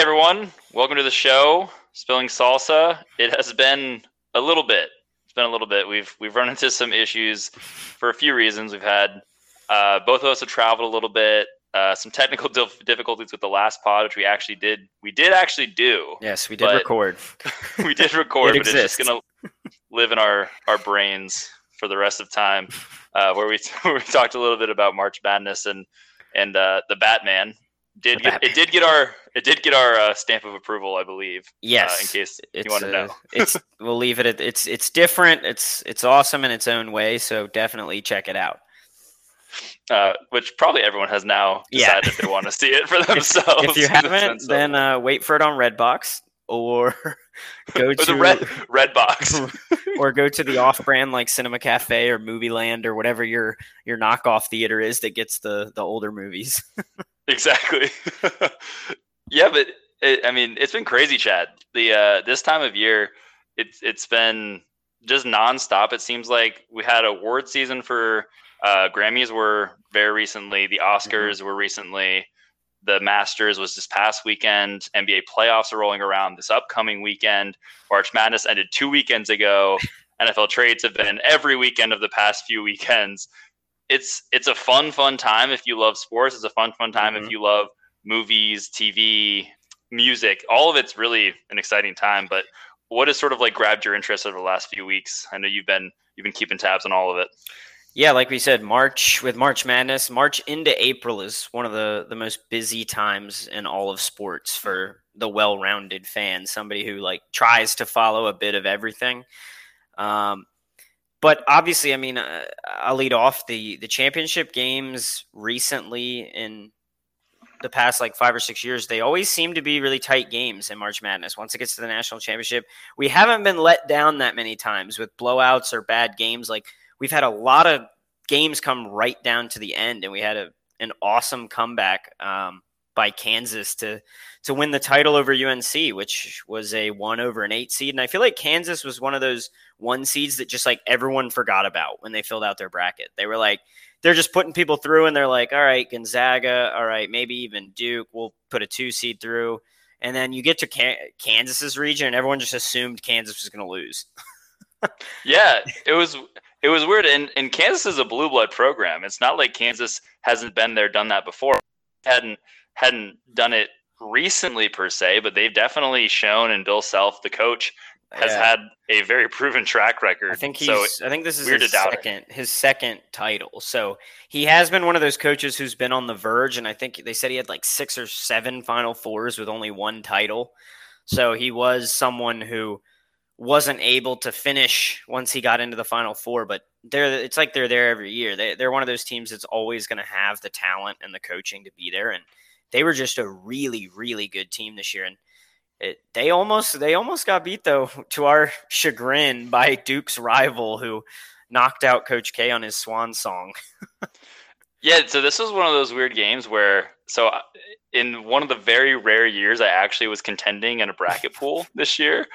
Hey everyone, welcome to the show, Spilling Salsa. It has been a little bit. It's been a little bit. We've we've run into some issues for a few reasons. We've had uh, both of us have traveled a little bit. Uh, some technical dif- difficulties with the last pod, which we actually did. We did actually do. Yes, we did record. we did record, It but it's just gonna live in our our brains for the rest of time. Uh, where we where we talked a little bit about March Madness and and uh, the Batman did The get, Batman. it did get our it did get our uh, stamp of approval, I believe. Yes, uh, in case it's, you want to uh, know. it's we'll leave it at it's it's different. It's it's awesome in its own way. So definitely check it out. Uh, which probably everyone has now Yeah. decided if they want to see it for themselves. If you haven't, then uh, wait for it on Redbox or go or to the red red box. or go to the off-brand like Cinema Cafe or Movie Land or whatever your your knockoff theater is that gets the the older movies. exactly. Yeah, but it, I mean, it's been crazy, Chad. The uh, this time of year, it's it's been just nonstop. It seems like we had award season for uh, Grammys were very recently. The Oscars were recently. The Masters was this past weekend. NBA playoffs are rolling around this upcoming weekend. March Madness ended two weekends ago. NFL trades have been every weekend of the past few weekends. It's it's a fun, fun time if you love sports. It's a fun, fun time if Mhm. you love movies, TV, music. All of it's really an exciting time. But what has sort of like grabbed your interest over the last few weeks? I know you've been you've been keeping tabs on all of it. Yeah, like we said, March with March Madness, March into April is one of the the most busy times in all of sports for the well-rounded fan, somebody who like tries to follow a bit of everything. Um, but obviously, I mean, uh, I'll lead off the the championship games recently in the past like five or six years. They always seem to be really tight games in March Madness. Once it gets to the national championship, we haven't been let down that many times with blowouts or bad games. Like we've had a lot of games come right down to the end, and we had a an awesome comeback um, by Kansas to to win the title over UNC, which was a one over an eight seed. And I feel like Kansas was one of those one seeds that just like everyone forgot about when they filled out their bracket. They were like, they're just putting people through, and they're like, all right, Gonzaga, all right, maybe even Duke, we'll put a two seed through. And then you get to Ka- Kansas's region, and everyone just assumed Kansas was going to lose. Yeah, it was it was weird. And, and Kansas is a blue blood program. It's not like Kansas hasn't been there, done that before. hadn't hadn't done it recently per se, but they've definitely shown. And Bill Self, the coach, has Yeah. had a very proven track record. I think he's. so I think this is weird his to doubt it. second. His second title. So he has been one of those coaches who's been on the verge, and I think they said he had like six or seven Final Fours with only one title. So he was someone who wasn't able to finish once he got into the Final Four. But they're. It's like they're there every year. They, they're one of those teams that's always going to have the talent and the coaching to be there. And they were just a really, really good team this year. And it, they almost they almost got beat though to our chagrin by Duke's rival who knocked out Coach K on his swan song. Yeah, so this was one of those weird games where so uh, in one of the very rare years I actually was contending in a bracket pool this year,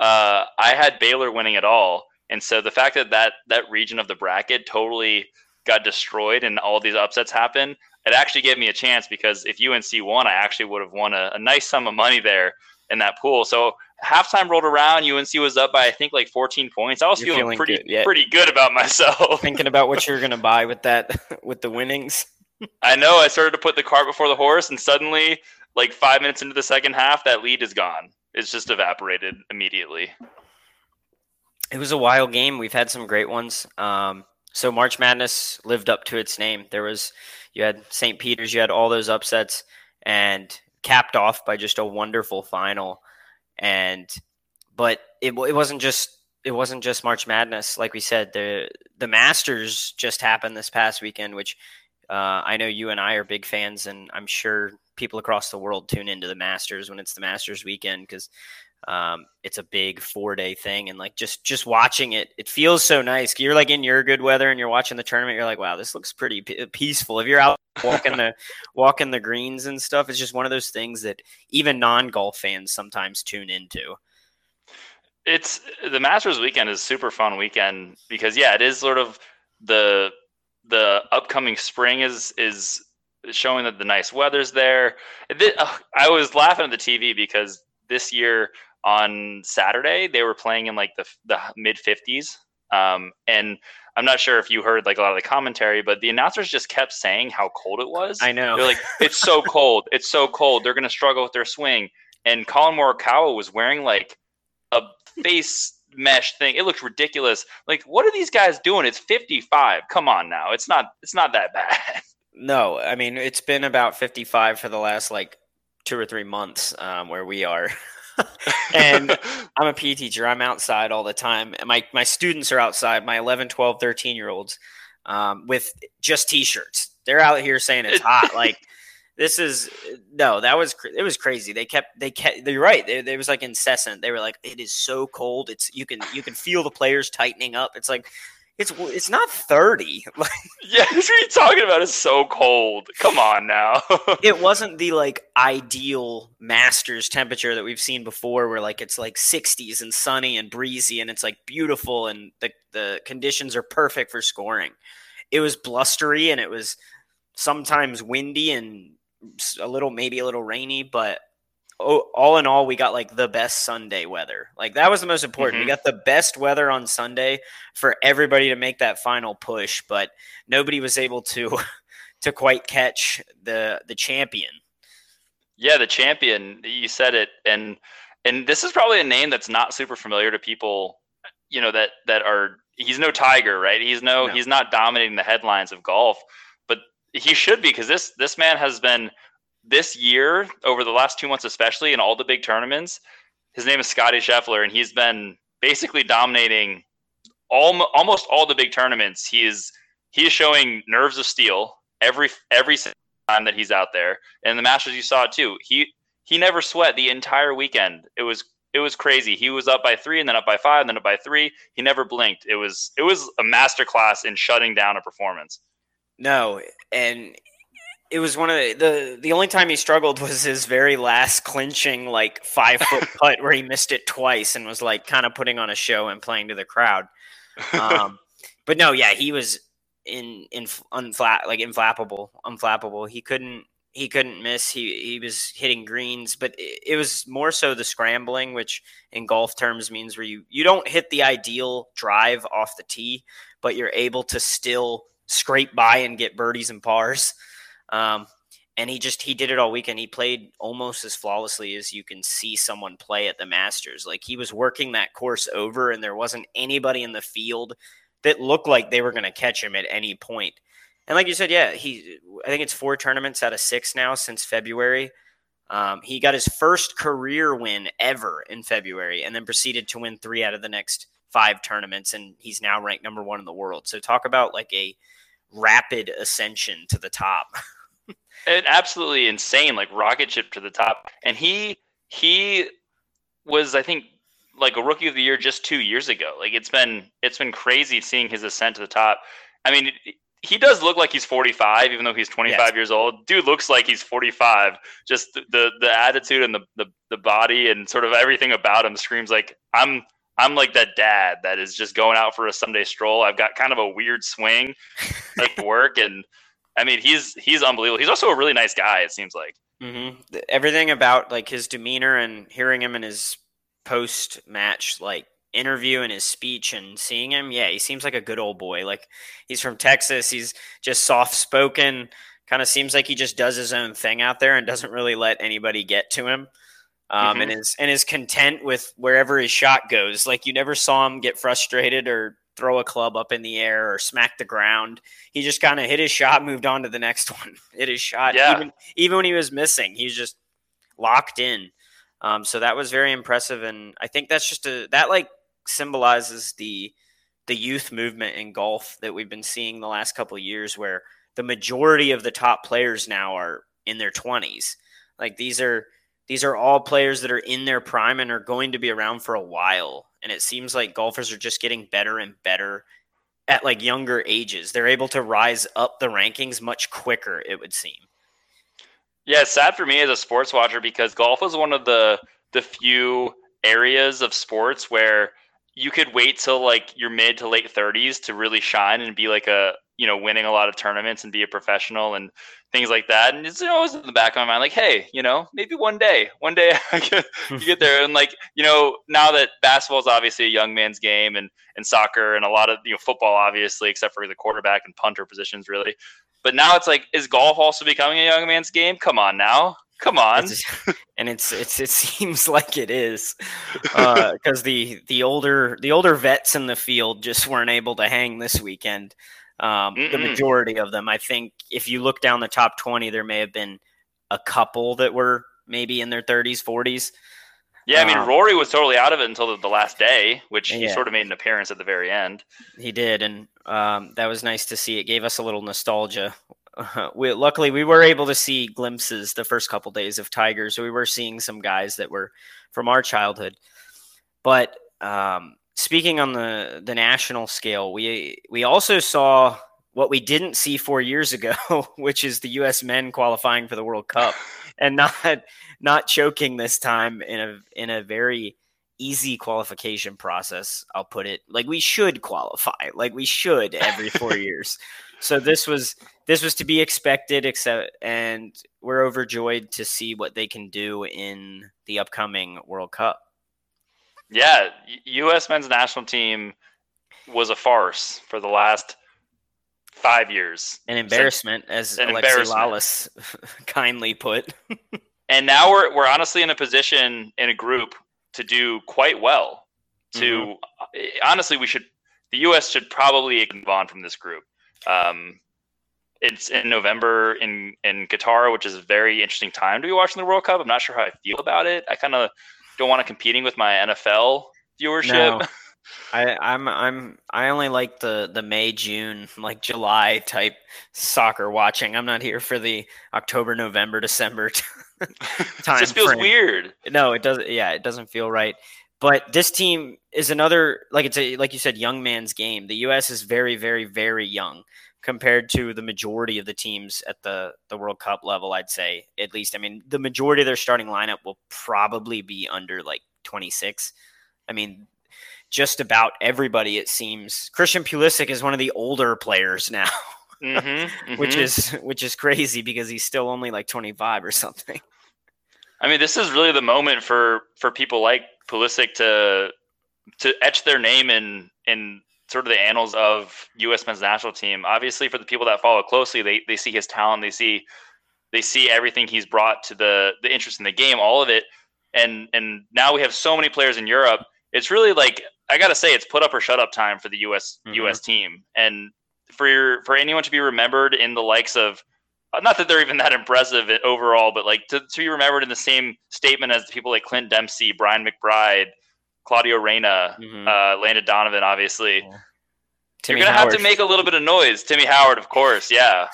uh, I had Baylor winning it all, and so the fact that that that region of the bracket totally got destroyed and all these upsets happened, it actually gave me a chance because if UNC won, I actually would have won a, a nice sum of money there in that pool. So halftime rolled around, UNC was up by I think like 14 points. I was feeling, feeling pretty good, yeah. pretty good about myself. Thinking about what you're gonna buy with that with the winnings. I know I started to put the cart before the horse, and suddenly, like five minutes into the second half, that lead is gone. It's just evaporated immediately. It was a wild game. We've had some great ones. Um, so March Madness lived up to its name. There was you had St. Peter's, you had all those upsets, and capped off by just a wonderful final. And but it, it wasn't just it wasn't just March Madness. Like we said, the the Masters just happened this past weekend, which uh, I know you and I are big fans, and I'm sure people across the world tune into the Masters when it's the Masters weekend because um, it's a big four day thing, and like just just watching it, it feels so nice. You're like in your good weather, and you're watching the tournament. You're like, wow, this looks pretty p- peaceful. If you're out walking the walking the greens and stuff, it's just one of those things that even non golf fans sometimes tune into. It's the Masters weekend is super fun weekend because yeah, it is sort of the the upcoming spring is is showing that the nice weather's there. This, uh, I was laughing at the TV because this year on Saturday they were playing in like the the mid 50s, um, and I'm not sure if you heard like a lot of the commentary, but the announcers just kept saying how cold it was. I know. They're like, it's so cold. It's so cold. They're going to struggle with their swing. And Collin Morikawa was wearing like a face mesh thing. It looked ridiculous. Like, what are these guys doing? It's 55. Come on now. It's not. It's not that bad. No, I mean it's been about 55 for the last like two or three months um, where we are. and I'm a PE teacher. I'm outside all the time. And my, my students are outside, my 11, 12, 13 year olds, um, with just t shirts. They're out here saying it's hot. like, this is no, that was it was crazy. They kept they kept. They're right. It was like incessant. They were like, "It is so cold. It's you can you can feel the players tightening up." It's like it's it's not 30. yeah, what are you talking about? It's so cold. Come on now. it wasn't the like ideal Masters temperature that we've seen before, where like it's like 60s and sunny and breezy and it's like beautiful and the the conditions are perfect for scoring. It was blustery and it was sometimes windy and a little maybe a little rainy, but all in all, we got like the best Sunday weather. Like that was the most important. Mm-hmm. We got the best weather on Sunday for everybody to make that final push, but nobody was able to to quite catch the the champion. Yeah, the champion. You said it, and and this is probably a name that's not super familiar to people. You know that that are he's no Tiger, right? He's no, no. he's not dominating the headlines of golf, but he should be because this this man has been this year, over the last two months, especially in all the big tournaments, his name is Scotty Scheffler, and he's been basically dominating all, almost all the big tournaments. He is he is showing nerves of steel every every time that he's out there. And the Masters, you saw it too. He he never sweat the entire weekend. It was it was crazy. He was up by three, and then up by five, and then up by three. He never blinked. It was it was a masterclass in shutting down a performance. No, and it was one of the, the, the only time he struggled was his very last clinching like five foot putt where he missed it twice and was like kind of putting on a show and playing to the crowd. Um, but no, yeah, he was in in unflat like inflappable, unflappable. He couldn't he couldn't miss. He he was hitting greens, but it, it was more so the scrambling, which in golf terms means where you you don't hit the ideal drive off the tee, but you're able to still scrape by and get birdies and pars. Um, and he just he did it all weekend. He played almost as flawlessly as you can see someone play at the Masters. Like he was working that course over, and there wasn't anybody in the field that looked like they were going to catch him at any point. And like you said, yeah, he I think it's four tournaments out of six now since February. Um, he got his first career win ever in February, and then proceeded to win three out of the next five tournaments, and he's now ranked number one in the world. So talk about like a rapid ascension to the top. and absolutely insane, like rocket ship to the top. And he he was, I think, like a rookie of the year just two years ago. Like it's been it's been crazy seeing his ascent to the top. I mean, he does look like he's 45, even though he's 25 yes. years old. Dude looks like he's 45. Just the the attitude and the, the the body and sort of everything about him screams like I'm I'm like that dad that is just going out for a Sunday stroll. I've got kind of a weird swing, like work, and I mean he's he's unbelievable. He's also a really nice guy. It seems like mm-hmm. everything about like his demeanor and hearing him in his post match like interview and his speech and seeing him, yeah, he seems like a good old boy. Like he's from Texas. He's just soft spoken. Kind of seems like he just does his own thing out there and doesn't really let anybody get to him um, mm-hmm. and is and is content with wherever his shot goes. Like you never saw him get frustrated or throw a club up in the air or smack the ground. He just kind of hit his shot, moved on to the next one. hit his shot, yeah. even even when he was missing, he was just locked in. Um, so that was very impressive, and I think that's just a that like symbolizes the the youth movement in golf that we've been seeing the last couple of years, where the majority of the top players now are in their twenties. Like these are these are all players that are in their prime and are going to be around for a while. And it seems like golfers are just getting better and better at like younger ages. They're able to rise up the rankings much quicker, it would seem. Yeah, it's sad for me as a sports watcher because golf is one of the the few areas of sports where you could wait till like your mid to late 30s to really shine and be like a you know winning a lot of tournaments and be a professional and things like that. And it's always in the back of my mind, like, hey, you know, maybe one day, one day I get, you get there. And like, you know, now that basketball is obviously a young man's game and and soccer and a lot of you know football, obviously, except for the quarterback and punter positions, really. But now it's like, is golf also becoming a young man's game? Come on now. Come on. It's, and it's it's it seems like it is because uh, the the older the older vets in the field just weren't able to hang this weekend. Um, the majority of them, I think, if you look down the top twenty, there may have been a couple that were maybe in their thirties, forties. Yeah, I mean, um, Rory was totally out of it until the, the last day, which he yeah. sort of made an appearance at the very end. He did, and um, that was nice to see. It gave us a little nostalgia uh, we, luckily we were able to see glimpses the first couple days of Tigers. So we were seeing some guys that were from our childhood. But um, speaking on the the national scale, we we also saw what we didn't see four years ago, which is the U.S. men qualifying for the World Cup and not not choking this time in a in a very easy qualification process. I'll put it like we should qualify, like we should every four years. So this was this was to be expected, except and we're overjoyed to see what they can do in the upcoming World Cup. Yeah, U.S. men's national team was a farce for the last five years. An embarrassment, as an Alexi Lalas kindly put. and now we're we're honestly in a position in a group to do quite well. To mm-hmm. honestly, we should the U.S. should probably move on from this group. Um, it's in November in in Qatar, which is a very interesting time to be watching the World Cup. I'm not sure how I feel about it. I kind of don't want to competing with my NFL viewership. No. I, I'm I'm I only like the the May June like July type soccer watching. I'm not here for the October November December time. it just feels frame. weird. No, it doesn't. Yeah, it doesn't feel right. But this team is another like it's a like you said, young man's game. The U.S. is very very very young compared to the majority of the teams at the the World Cup level. I'd say at least. I mean, the majority of their starting lineup will probably be under like 26. I mean, just about everybody it seems. Christian Pulisic is one of the older players now. Mm-hmm, mm-hmm. which is which is crazy because he's still only like 25 or something. I mean, this is really the moment for for people like Pulisic to to etch their name in in sort of the annals of U.S. men's national team. Obviously, for the people that follow closely, they they see his talent, they see they see everything he's brought to the the interest in the game, all of it, and and now we have so many players in Europe. It's really like I gotta say, it's put up or shut up time for the U.S. Mm-hmm. U.S. team, and for your, for anyone to be remembered in the likes of not that they're even that impressive overall, but like to, to be remembered in the same statement as the people like Clint Dempsey, Brian McBride, Claudio Reyna, mm-hmm. uh, Landon Donovan, obviously. Yeah. You're gonna Howard. have to make a little bit of noise. Timmy Howard, of course, yeah.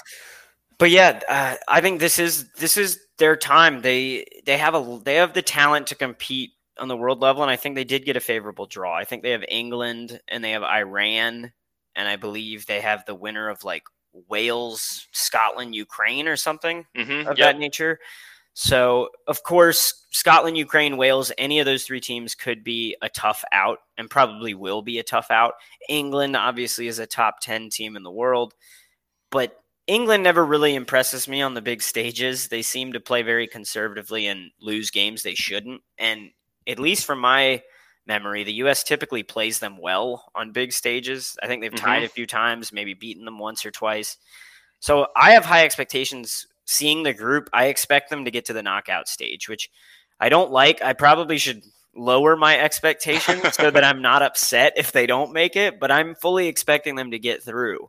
But yeah, uh, I think this is this is their time. They they have a they have the talent to compete on the world level, and I think they did get a favorable draw. I think they have England and they have Iran, and I believe they have the winner of like Wales, Scotland, Ukraine, or something mm-hmm, of yep. that nature. So, of course, Scotland, Ukraine, Wales, any of those three teams could be a tough out and probably will be a tough out. England, obviously, is a top 10 team in the world, but England never really impresses me on the big stages. They seem to play very conservatively and lose games they shouldn't. And at least from my memory, the U.S. typically plays them well on big stages. I think they've mm-hmm. tied a few times, maybe beaten them once or twice. So I have high expectations seeing the group, I expect them to get to the knockout stage, which I don't like. I probably should lower my expectations so that I'm not upset if they don't make it, but I'm fully expecting them to get through.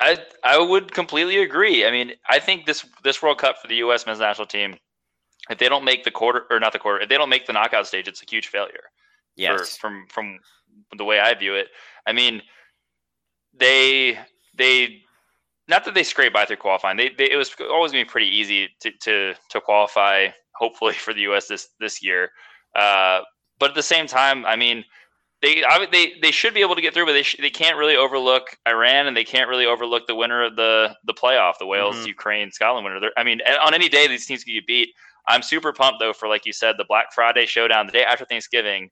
I I would completely agree. I mean, I think this this World Cup for the U.S. men's national team, if they don't make the quarter or not the quarter, if they don't make the knockout stage, it's a huge failure. Yes, for, from from the way I view it. I mean, they they not that they scrape by through qualifying. They, they it was always going to be pretty easy to, to to qualify. Hopefully for the U.S. this this year, uh, but at the same time, I mean, they they they should be able to get through, but they sh- they can't really overlook Iran and they can't really overlook the winner of the the playoff, the Wales, mm-hmm. Ukraine, Scotland winner. They're, I mean, on any day these teams can get beat. I'm super pumped though for like you said, the Black Friday showdown, the day after Thanksgiving,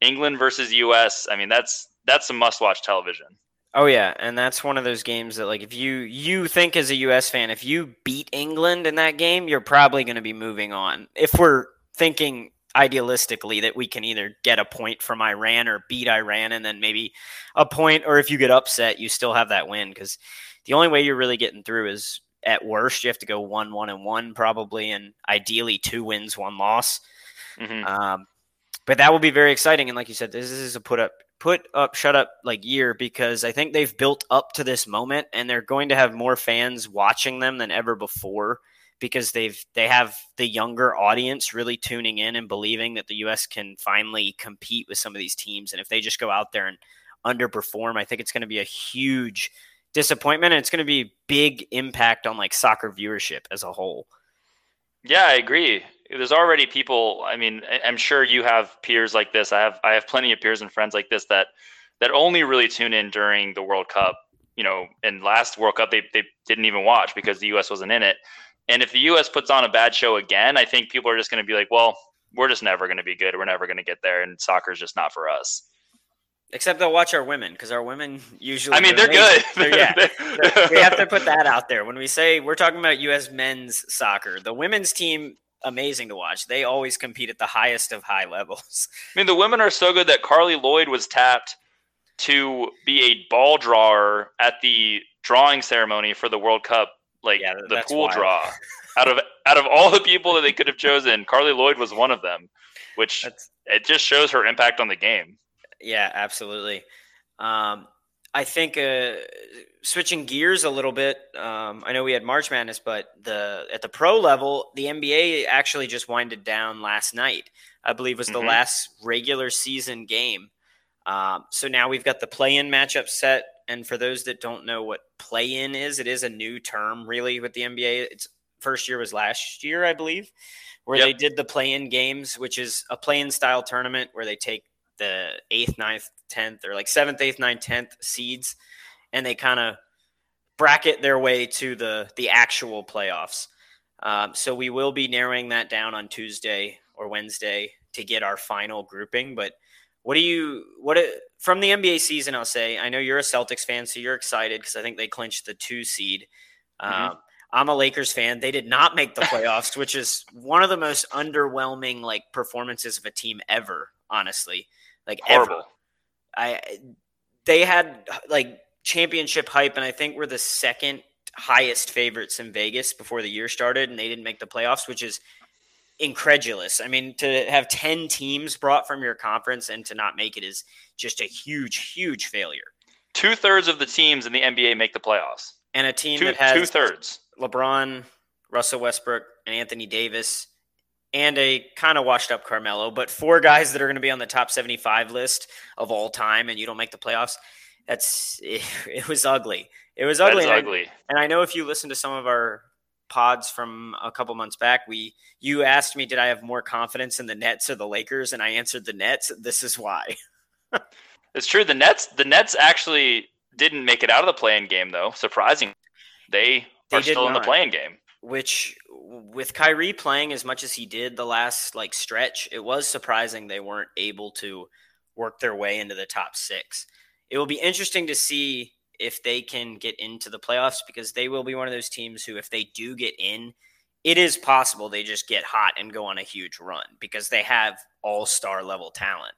England versus U.S. I mean, that's that's some must watch television. Oh yeah, and that's one of those games that like if you you think as a US fan if you beat England in that game, you're probably going to be moving on. If we're thinking idealistically that we can either get a point from Iran or beat Iran and then maybe a point or if you get upset, you still have that win cuz the only way you're really getting through is at worst you have to go 1 1 and 1 probably and ideally two wins, one loss. Mm-hmm. Um, but that will be very exciting and like you said this is a put up put up shut up like year because I think they've built up to this moment and they're going to have more fans watching them than ever before because they've they have the younger audience really tuning in and believing that the US can finally compete with some of these teams and if they just go out there and underperform I think it's going to be a huge disappointment and it's going to be big impact on like soccer viewership as a whole. Yeah, I agree there's already people. I mean, I'm sure you have peers like this. I have I have plenty of peers and friends like this that that only really tune in during the World Cup. You know, and last World Cup they they didn't even watch because the U.S. wasn't in it. And if the U.S. puts on a bad show again, I think people are just going to be like, well, we're just never going to be good. We're never going to get there, and soccer's just not for us. Except they'll watch our women because our women usually. I mean, they're good. They're, yeah, we have to put that out there when we say we're talking about U.S. men's soccer. The women's team amazing to watch. They always compete at the highest of high levels. I mean, the women are so good that Carli Lloyd was tapped to be a ball drawer at the drawing ceremony for the World Cup, like yeah, the pool wild. draw. out of out of all the people that they could have chosen, Carli Lloyd was one of them, which that's, it just shows her impact on the game. Yeah, absolutely. Um, I think uh, switching gears a little bit. Um, I know we had March Madness, but the at the pro level, the NBA actually just winded down last night. I believe was the mm-hmm. last regular season game. Um, so now we've got the play-in matchup set. And for those that don't know what play-in is, it is a new term really with the NBA. Its first year was last year, I believe, where yep. they did the play-in games, which is a play-in style tournament where they take the eighth, ninth, tenth, or like seventh, eighth, ninth, tenth seeds, and they kind of bracket their way to the the actual playoffs. Um, so we will be narrowing that down on Tuesday or Wednesday to get our final grouping. But what do you what from the NBA season? I'll say I know you're a Celtics fan, so you're excited because I think they clinched the two seed. Mm-hmm. Um, I'm a Lakers fan. They did not make the playoffs, which is one of the most underwhelming like performances of a team ever. Honestly, like horrible. Ever. I they had like championship hype, and I think we're the second highest favorites in Vegas before the year started, and they didn't make the playoffs, which is incredulous. I mean, to have 10 teams brought from your conference and to not make it is just a huge, huge failure. Two thirds of the teams in the NBA make the playoffs. And a team two, that has two thirds LeBron, Russell Westbrook, and Anthony Davis and a kind of washed up Carmelo, but four guys that are going to be on the top 75 list of all time, and you don't make the playoffs. That's it, it was ugly. It was ugly. and ugly. I, and I know if you listen to some of our pods from a couple months back, we you asked me, did I have more confidence in the Nets or the Lakers, and I answered the Nets. This is why. it's true. The Nets, the Nets actually didn't make it out of the play-in game, though. Surprising, they, they are still not. in the play-in game which with Kyrie playing as much as he did the last like stretch, it was surprising they weren't able to work their way into the top six. It will be interesting to see if they can get into the playoffs because they will be one of those teams who, if they do get in, it is possible they just get hot and go on a huge run because they have all star level talent.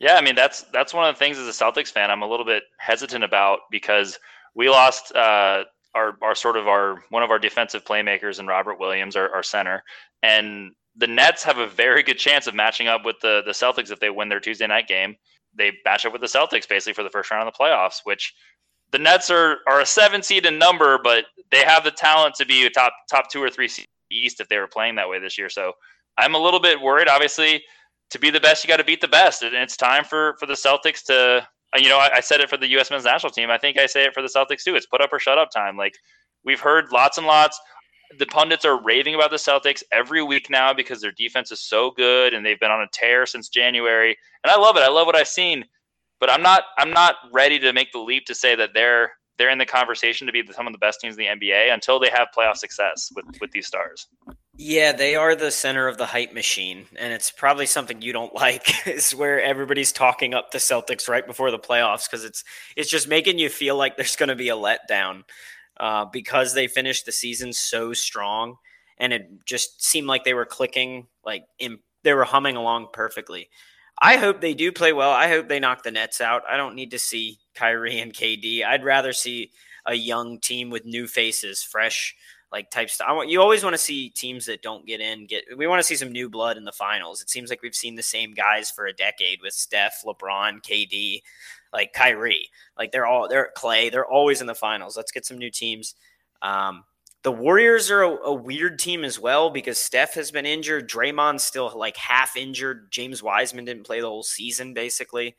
Yeah, I mean that's that's one of the things as a Celtics fan I'm a little bit hesitant about because we lost uh, our, our sort of our one of our defensive playmakers and Robert Williams, our, our center, and the Nets have a very good chance of matching up with the the Celtics if they win their Tuesday night game. They match up with the Celtics basically for the first round of the playoffs, which the Nets are are a seven seed in number, but they have the talent to be a top top two or three East if they were playing that way this year. So I'm a little bit worried. Obviously, to be the best, you got to beat the best, and it's time for for the Celtics to you know, I, I, said it for the U.S. men's national team. I think I say it for the Celtics too. It's put up or shut up time. Like we've heard lots and lots. The pundits are raving about the Celtics every week now because their defense is so good and they've been on a tear since January. And I love it. I love what I've seen. But I'm not. I'm not ready to make the leap to say that they're they're in the conversation to be some of the best teams in the NBA until they have playoff success with with these stars. Yeah, they are the center of the hype machine, and it's probably something you don't like. is where everybody's talking up the Celtics right before the playoffs because it's it's just making you feel like there's going to be a letdown uh, because they finished the season so strong, and it just seemed like they were clicking, like in, they were humming along perfectly. I hope they do play well. I hope they knock the Nets out. I don't need to see Kyrie and KD. I'd rather see a young team with new faces, fresh like type stuff. I want you always want to see teams that don't get in get. We want to see some new blood in the finals. It seems like we've seen the same guys for a decade with Steph, LeBron, KD, like Kyrie. Like they're all they're Clay. They're always in the finals. Let's get some new teams. Um, the Warriors are a, a, weird team as well because Steph has been injured. Draymond's still like half injured. James Wiseman didn't play the whole season, basically.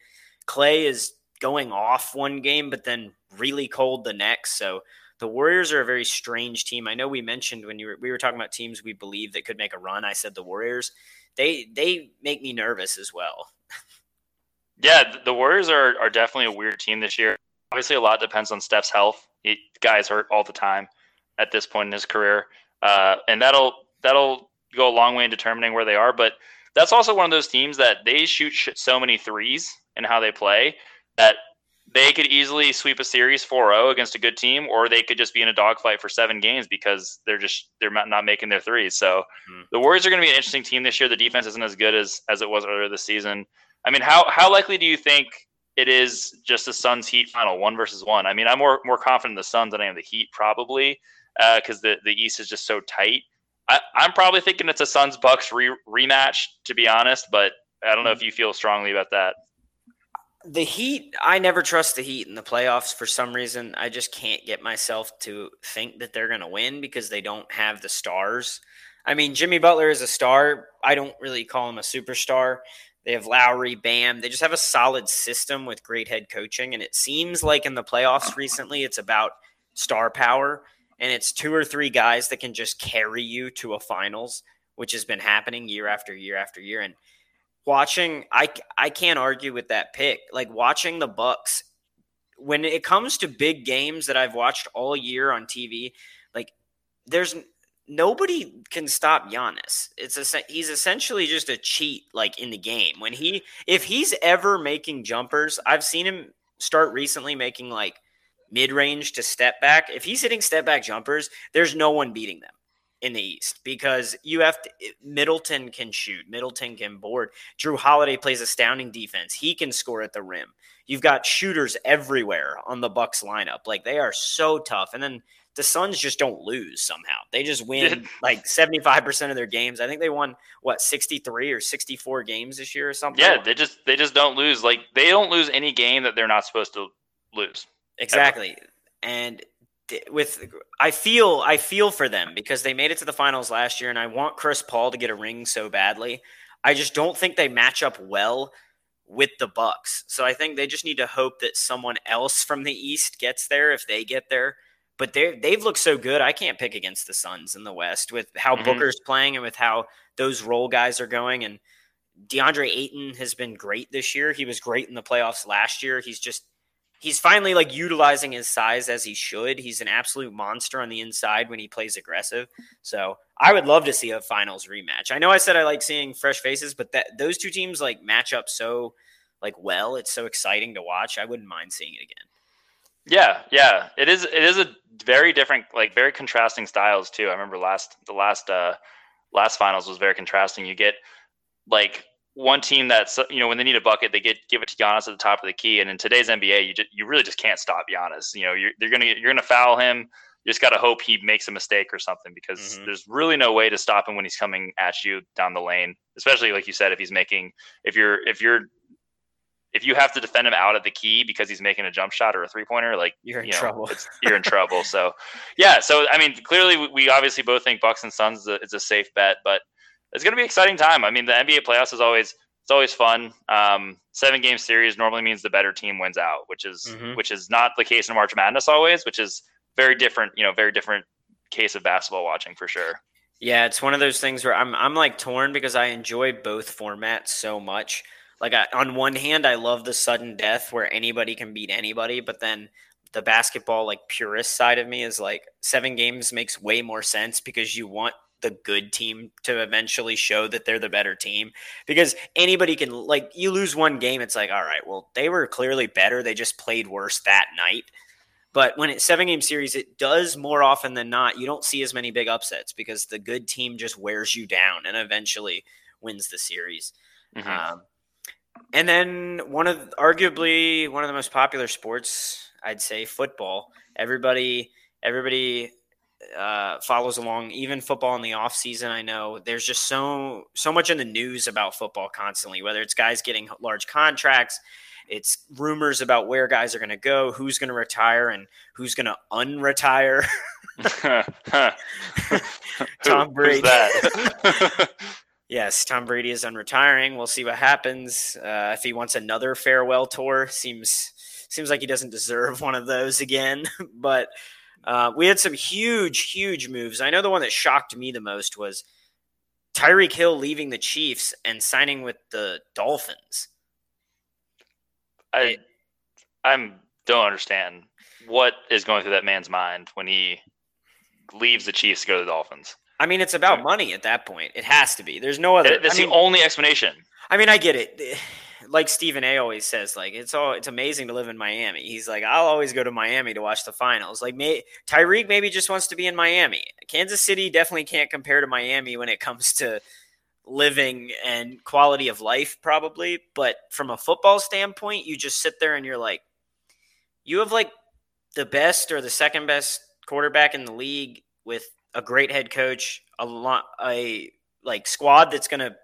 Clay is going off one game, but then really cold the next. So the Warriors are a very strange team. I know we mentioned when you were, we were talking about teams we believe that could make a run. I said the Warriors. They they make me nervous as well. Yeah, the Warriors are are definitely a weird team this year. Obviously, a lot depends on Steph's health. He, guy's hurt all the time at this point in his career, uh, and that'll that'll go a long way in determining where they are. But that's also one of those teams that they shoot so many threes and how they play that they could easily sweep a series 4-0 against a good team or they could just be in a dogfight for seven games because they're just they're not making their threes. So mm-hmm. the warriors are going to be an interesting team this year. The defense isn't as good as as it was earlier this season. I mean how how likely do you think it is just the suns heat final one versus one? I mean i'm more more confident in the suns than i am the heat probably because uh, the, the east is just so tight. I, i'm probably thinking it's a suns bucks re- rematch to be honest but i don't know if you feel strongly about that the Heat, I never trust the Heat in the playoffs for some reason. I just can't get myself to think that they're going to win because they don't have the stars. I mean, Jimmy Butler is a star. I don't really call him a superstar. They have Lowry, Bam. They just have a solid system with great head coaching. And it seems like in the playoffs recently, it's about star power. And it's two or three guys that can just carry you to a finals, which has been happening year after year after year. And watching I I can't argue with that pick. Like watching the Bucks when it comes to big games that I've watched all year on TV, like there's nobody can stop Giannis. It's a he's essentially just a cheat like in the game. When he if he's ever making jumpers, I've seen him start recently making like mid-range to step back. If he's hitting step back jumpers, there's no one beating them in the East because you have to, Middleton can shoot, Middleton can board. Jrue Holiday plays astounding defense. He can score at the rim. You've got shooters everywhere on the Bucks lineup. Like they are so tough. And then the Suns just don't lose somehow. They just win like 75% of their games. I think they won what 63 or 64 games this year or something. Yeah, they just they just don't lose. Like they don't lose any game that they're not supposed to lose. Exactly. Ever. And with I feel I feel for them because they made it to the finals last year and I want Chris Paul to get a ring so badly. I just don't think they match up well with the Bucks. So I think they just need to hope that someone else from the East gets there if they get there. But they they've looked so good. I can't pick against the Suns in the West with how mm-hmm. Booker's playing and with how those role guys are going and DeAndre Ayton has been great this year. He was great in the playoffs last year. He's just he's finally like utilizing his size as he should. He's an absolute monster on the inside when he plays aggressive. So I would love to see a finals rematch. I know I said I like seeing fresh faces, but that those two teams like match up so like well. It's so exciting to watch. I wouldn't mind seeing it again. Yeah, yeah. It is it is a very different, like very contrasting styles too. I remember last the last uh last finals was very contrasting. You get like one team that's you know when they need a bucket, they get give it to Giannis at the top of the key. And in today's NBA, you just, you really just can't stop Giannis. You know, you're they're gonna you're gonna foul him. You just got to hope he makes a mistake or something because mm-hmm. there's really no way to stop him when he's coming at you down the lane. Especially like you said, if he's making if you're if you're if you have to defend him out at the key because he's making a jump shot or a three pointer, like you're in you know, trouble. you're in trouble. So, yeah. So I mean, clearly we, we obviously both think Bucks and Suns is a, is a safe bet, but it's going to be exciting time. I mean, the NBA playoffs is always it's always fun. Um, seven game series normally means the better team wins out, which is mm-hmm. which is not the case in March Madness always, which is very different. You know, very different case of basketball watching for sure. Yeah, it's one of those things where I'm I'm like torn because I enjoy both formats so much. Like I, on one hand, I love the sudden death where anybody can beat anybody, but then the basketball like purist side of me is like seven games makes way more sense because you want the good team to eventually show that they're the better team. Because anybody can like you lose one game it's like all right well they were clearly better they just played worse that night. But when it's seven game series it does more often than not you don't see as many big upsets because the good team just wears you down and eventually wins the series. Mm-hmm. um, and then one of arguably one of the most popular sports i'd say football. Everybody everybody uh, follows along even football in the off season i know there's just so so much in the news about football constantly whether it's guys getting large contracts it's rumors about where guys are going to go who's going to retire and who's going to unretire. Tom brady. yes tom brady is unretiring. We'll see what happens. Uh, if he wants another farewell tour seems seems like he doesn't deserve one of those again. But uh, we had some huge, huge moves. I know the one that shocked me the most was Tyreek Hill leaving the Chiefs and signing with the Dolphins. I I'm don't understand what is going through that man's mind when he leaves the Chiefs to go to the Dolphins. I mean, it's about money at that point. It has to be. There's no other. That's I the only explanation. I mean, I get it like Stephen A. always says, like it's all it's amazing to live in Miami. He's like, I'll always go to Miami to watch the finals. Like, may, Tyreek maybe just wants to be in Miami. Kansas City definitely can't compare to Miami when it comes to living and quality of life, probably. But from a football standpoint, you just sit there and you're like, you have like the best or the second best quarterback in the league with a great head coach, a lot, a like squad that's to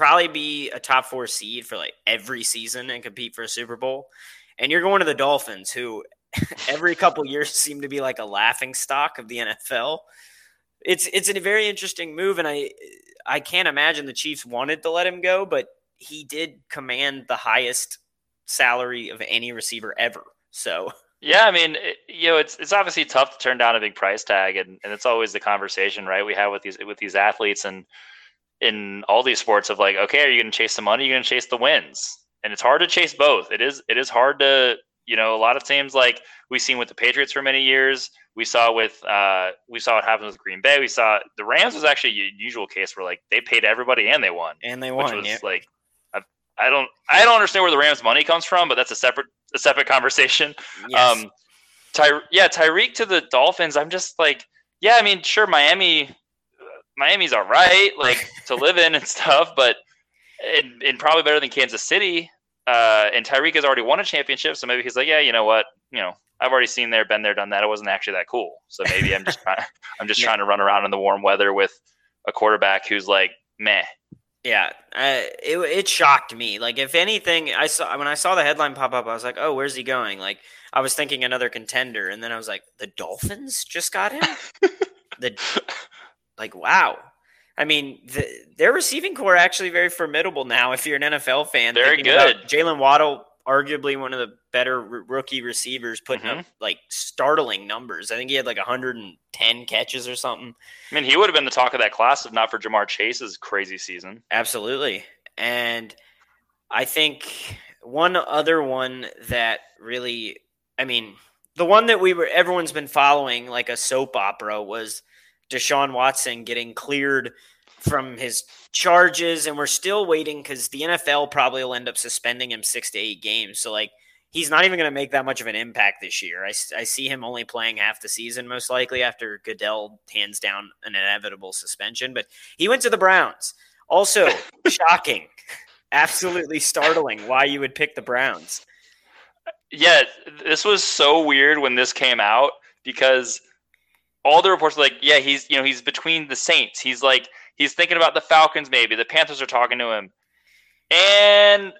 probably be a top four seed for like every season and compete for a Super Bowl. And you're going to the Dolphins, who every couple years seem to be like a laughing stock of the NFL. It's it's a very interesting move, and I I can't imagine the Chiefs wanted to let him go, but he did command the highest salary of any receiver ever. So yeah, I mean, it, you know, it's it's obviously tough to turn down a big price tag, and, and it's always the conversation, right? We have with these with these athletes, and in all these sports of like, okay, are you going to chase the money? Are you going to chase the wins? And it's hard to chase both. It is it is hard to you know a lot of teams like we've seen with the Patriots for many years. We saw with uh, we saw what happened with Green Bay. We saw the Rams was actually a usual case where like they paid everybody and they won, and they won. Which was yeah. like I, I don't I don't understand where the Rams money comes from, but that's a separate a separate conversation. Yes. Um, Ty, yeah, Tyreek to the Dolphins. I'm just like, yeah, I mean, sure, Miami Miami's all right, like to live in and stuff, but and, and probably better than Kansas City. Uh, and Tyreek has already won a championship, so maybe he's like, yeah, you know what, you know, I've already seen there, been there, done that. It wasn't actually that cool. So maybe I'm just trying, I'm just trying to run around in the warm weather with a quarterback who's like meh. Yeah, uh, it it shocked me. Like if anything, I saw when I saw the headline pop up, I was like, oh, where's he going? Like I was thinking another contender, and then I was like, the Dolphins just got him. the like, wow. I mean, the, their receiving corps actually very formidable now. If you're an NFL fan, very good. Jaylen Waddle, arguably one of the better r- rookie receivers, putting mm-hmm. up like startling numbers. I think he had like 110 catches or something. I mean, he would have been the talk of that class if not for Ja'Marr Chase's crazy season. Absolutely, and I think one other one that really, I mean, the one that we were everyone's been following like a soap opera was Deshaun Watson getting cleared from his charges, and we're still waiting because the NFL probably will end up suspending him six to eight games. So, like, he's not even going to make that much of an impact this year. I, I see him only playing half the season, most likely, after Goodell hands down an inevitable suspension. But he went to the Browns. Also, shocking, absolutely startling why you would pick the Browns. Yeah, this was so weird when this came out because all the reports are like, yeah, he's you know he's between the Saints. He's like he's thinking about the Falcons. Maybe the Panthers are talking to him, and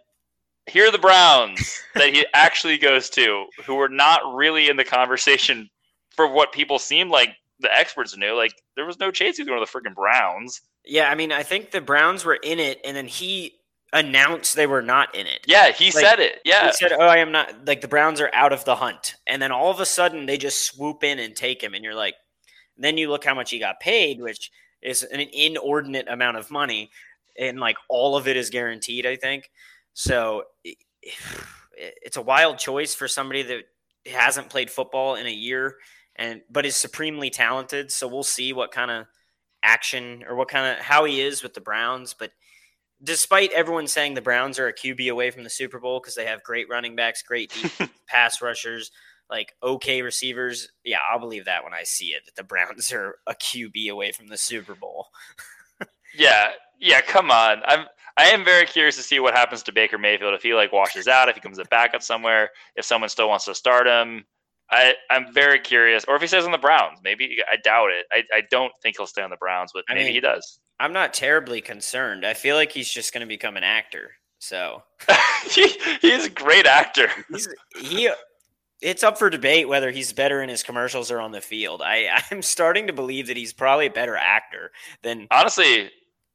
here are the Browns that he actually goes to, who were not really in the conversation for what people seemed like the experts knew. Like there was no chance he was going to the freaking Browns. Yeah, I mean, I think the Browns were in it, and then he announced they were not in it. Yeah, he like, said it. Yeah. He said, Oh, I am not like the Browns are out of the hunt. And then all of a sudden they just swoop in and take him. And you're like, then you look how much he got paid, which is an inordinate amount of money, and like all of it is guaranteed. I think so. It's a wild choice for somebody that hasn't played football in a year and but is supremely talented. So we'll see what kind of action or what kind of how he is with the Browns, but despite everyone saying the Browns are a QB away from the Super Bowl because they have great running backs, great deep pass rushers, like okay receivers, yeah, I'll believe that when I see it that the Browns are a QB away from the Super Bowl. yeah, yeah, come on. I'm I am very curious to see what happens to Baker Mayfield if he like washes out, if he comes back up somewhere, if someone still wants to start him. I, I'm very curious, or if he stays on the Browns. Maybe I doubt it. I, I don't think he'll stay on the Browns, but maybe mean, he does. I'm not terribly concerned. I feel like he's just going to become an actor. So he, he's a great actor. He's, he it's up for debate whether he's better in his commercials or on the field. I I'm starting to believe that he's probably a better actor than honestly.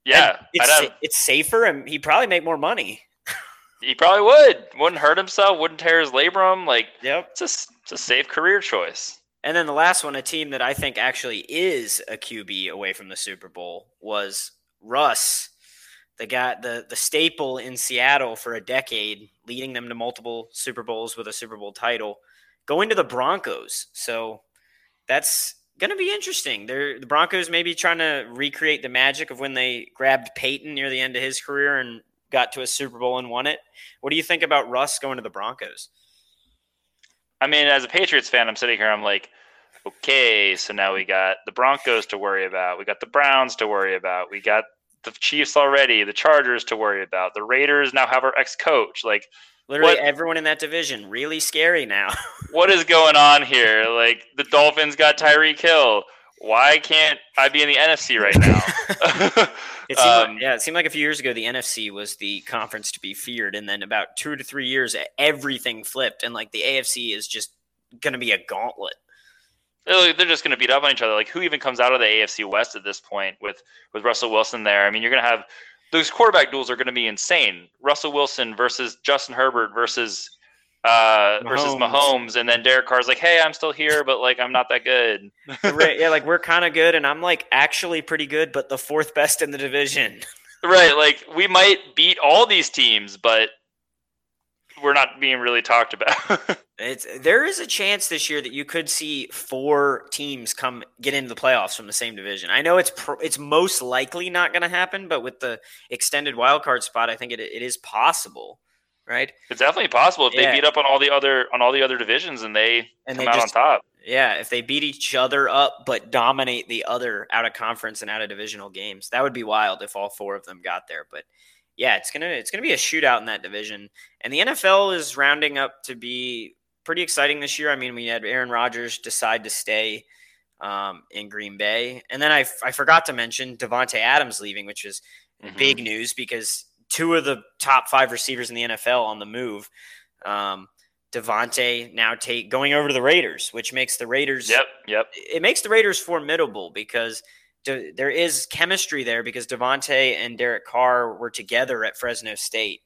Yeah, it's, have, it's safer and he probably make more money. he probably would. Wouldn't hurt himself. Wouldn't tear his labrum. Like, yep, it's a, it's a safe career choice. And then the last one, a team that I think actually is a QB away from the Super Bowl, was Russ, the guy, the the staple in Seattle for a decade, leading them to multiple Super Bowls with a Super Bowl title, going to the Broncos. So that's going to be interesting. They're, the Broncos maybe trying to recreate the magic of when they grabbed Peyton near the end of his career and got to a Super Bowl and won it. What do you think about Russ going to the Broncos? I mean, as a Patriots fan, I'm sitting here. I'm like, okay, so now we got the Broncos to worry about. We got the Browns to worry about. We got the Chiefs already. The Chargers to worry about. The Raiders now have our ex-coach. Like, literally what, everyone in that division. Really scary now. what is going on here? Like, the Dolphins got Tyreek Hill. Why can't I be in the NFC right now? It um, like, yeah, it seemed like a few years ago the NFC was the conference to be feared, and then about two to three years, everything flipped, and like the AFC is just going to be a gauntlet. They're just going to beat up on each other. Like who even comes out of the AFC West at this point with with Russell Wilson there? I mean, you're going to have those quarterback duels are going to be insane. Russell Wilson versus Justin Herbert versus uh, Mahomes. versus Mahomes, and then Derek Carr's like, "Hey, I'm still here, but like I'm not that good." right? Yeah, like we're kind of good, and I'm like actually pretty good, but the fourth best in the division. right? Like we might beat all these teams, but we're not being really talked about. it's there is a chance this year that you could see four teams come get into the playoffs from the same division. I know it's pro, it's most likely not going to happen, but with the extended wild card spot, I think it, it is possible right? It's definitely possible if yeah. they beat up on all the other on all the other divisions and they and come they out just, on top. Yeah, if they beat each other up but dominate the other out of conference and out of divisional games, that would be wild if all four of them got there. But yeah, it's gonna it's gonna be a shootout in that division, and the NFL is rounding up to be pretty exciting this year. I mean, we had Aaron Rodgers decide to stay um, in Green Bay, and then I, I forgot to mention Davante Adams leaving, which is mm-hmm. big news because two of the top five receivers in the NFL on the move. Um, Davante now take going over to the Raiders, which makes the Raiders. Yep, yep. It makes the Raiders formidable because de- there is chemistry there because Davante and Derek Carr were together at Fresno State.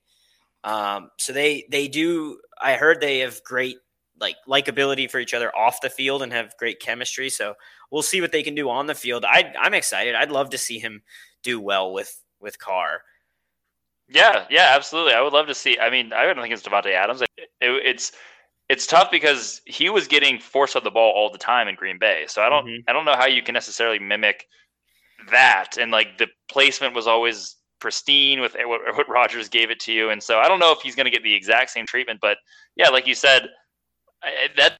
Um, so they they do. I heard they have great like likability for each other off the field and have great chemistry. So we'll see what they can do on the field. I, I'm excited. I'd love to see him do well with with Carr. Yeah, yeah, absolutely. I would love to see. I mean, I don't think it's Davante Adams. It, it, it's it's tough because he was getting forced on the ball all the time in Green Bay. So I don't mm-hmm. I don't know how you can necessarily mimic that. And like the placement was always pristine with what, what Rodgers gave it to you. And so I don't know if he's going to get the exact same treatment. But yeah, like you said, that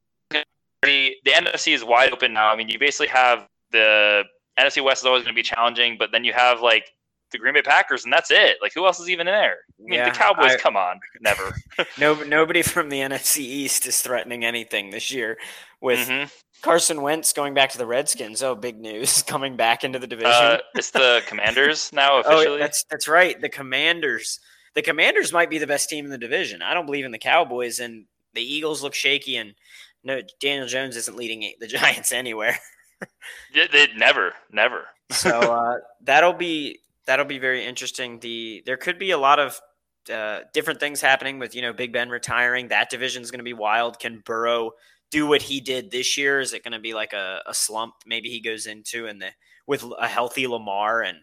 the NFC is wide open now. I mean, you basically have the NFC West is always going to be challenging, but then you have like the Green Bay Packers, and that's it. Like, who else is even in there? I mean, yeah, the Cowboys. I, come on, never. no, nobody from the NFC East is threatening anything this year. With mm-hmm. Carson Wentz going back to the Redskins, oh, big news coming back into the division. Uh, it's the Commanders now officially. oh, that's that's right. The Commanders. The Commanders might be the best team in the division. I don't believe in the Cowboys, and the Eagles look shaky. And no, Daniel Jones isn't leading the Giants anywhere. yeah, they never, never. so uh, that'll be that'll be very interesting. The there could be a lot of uh, different things happening with you know Big Ben retiring. That division is going to be wild. Can Burrow do what he did this year? Is it going to be like a, a slump? Maybe he goes into and the with a healthy Lamar and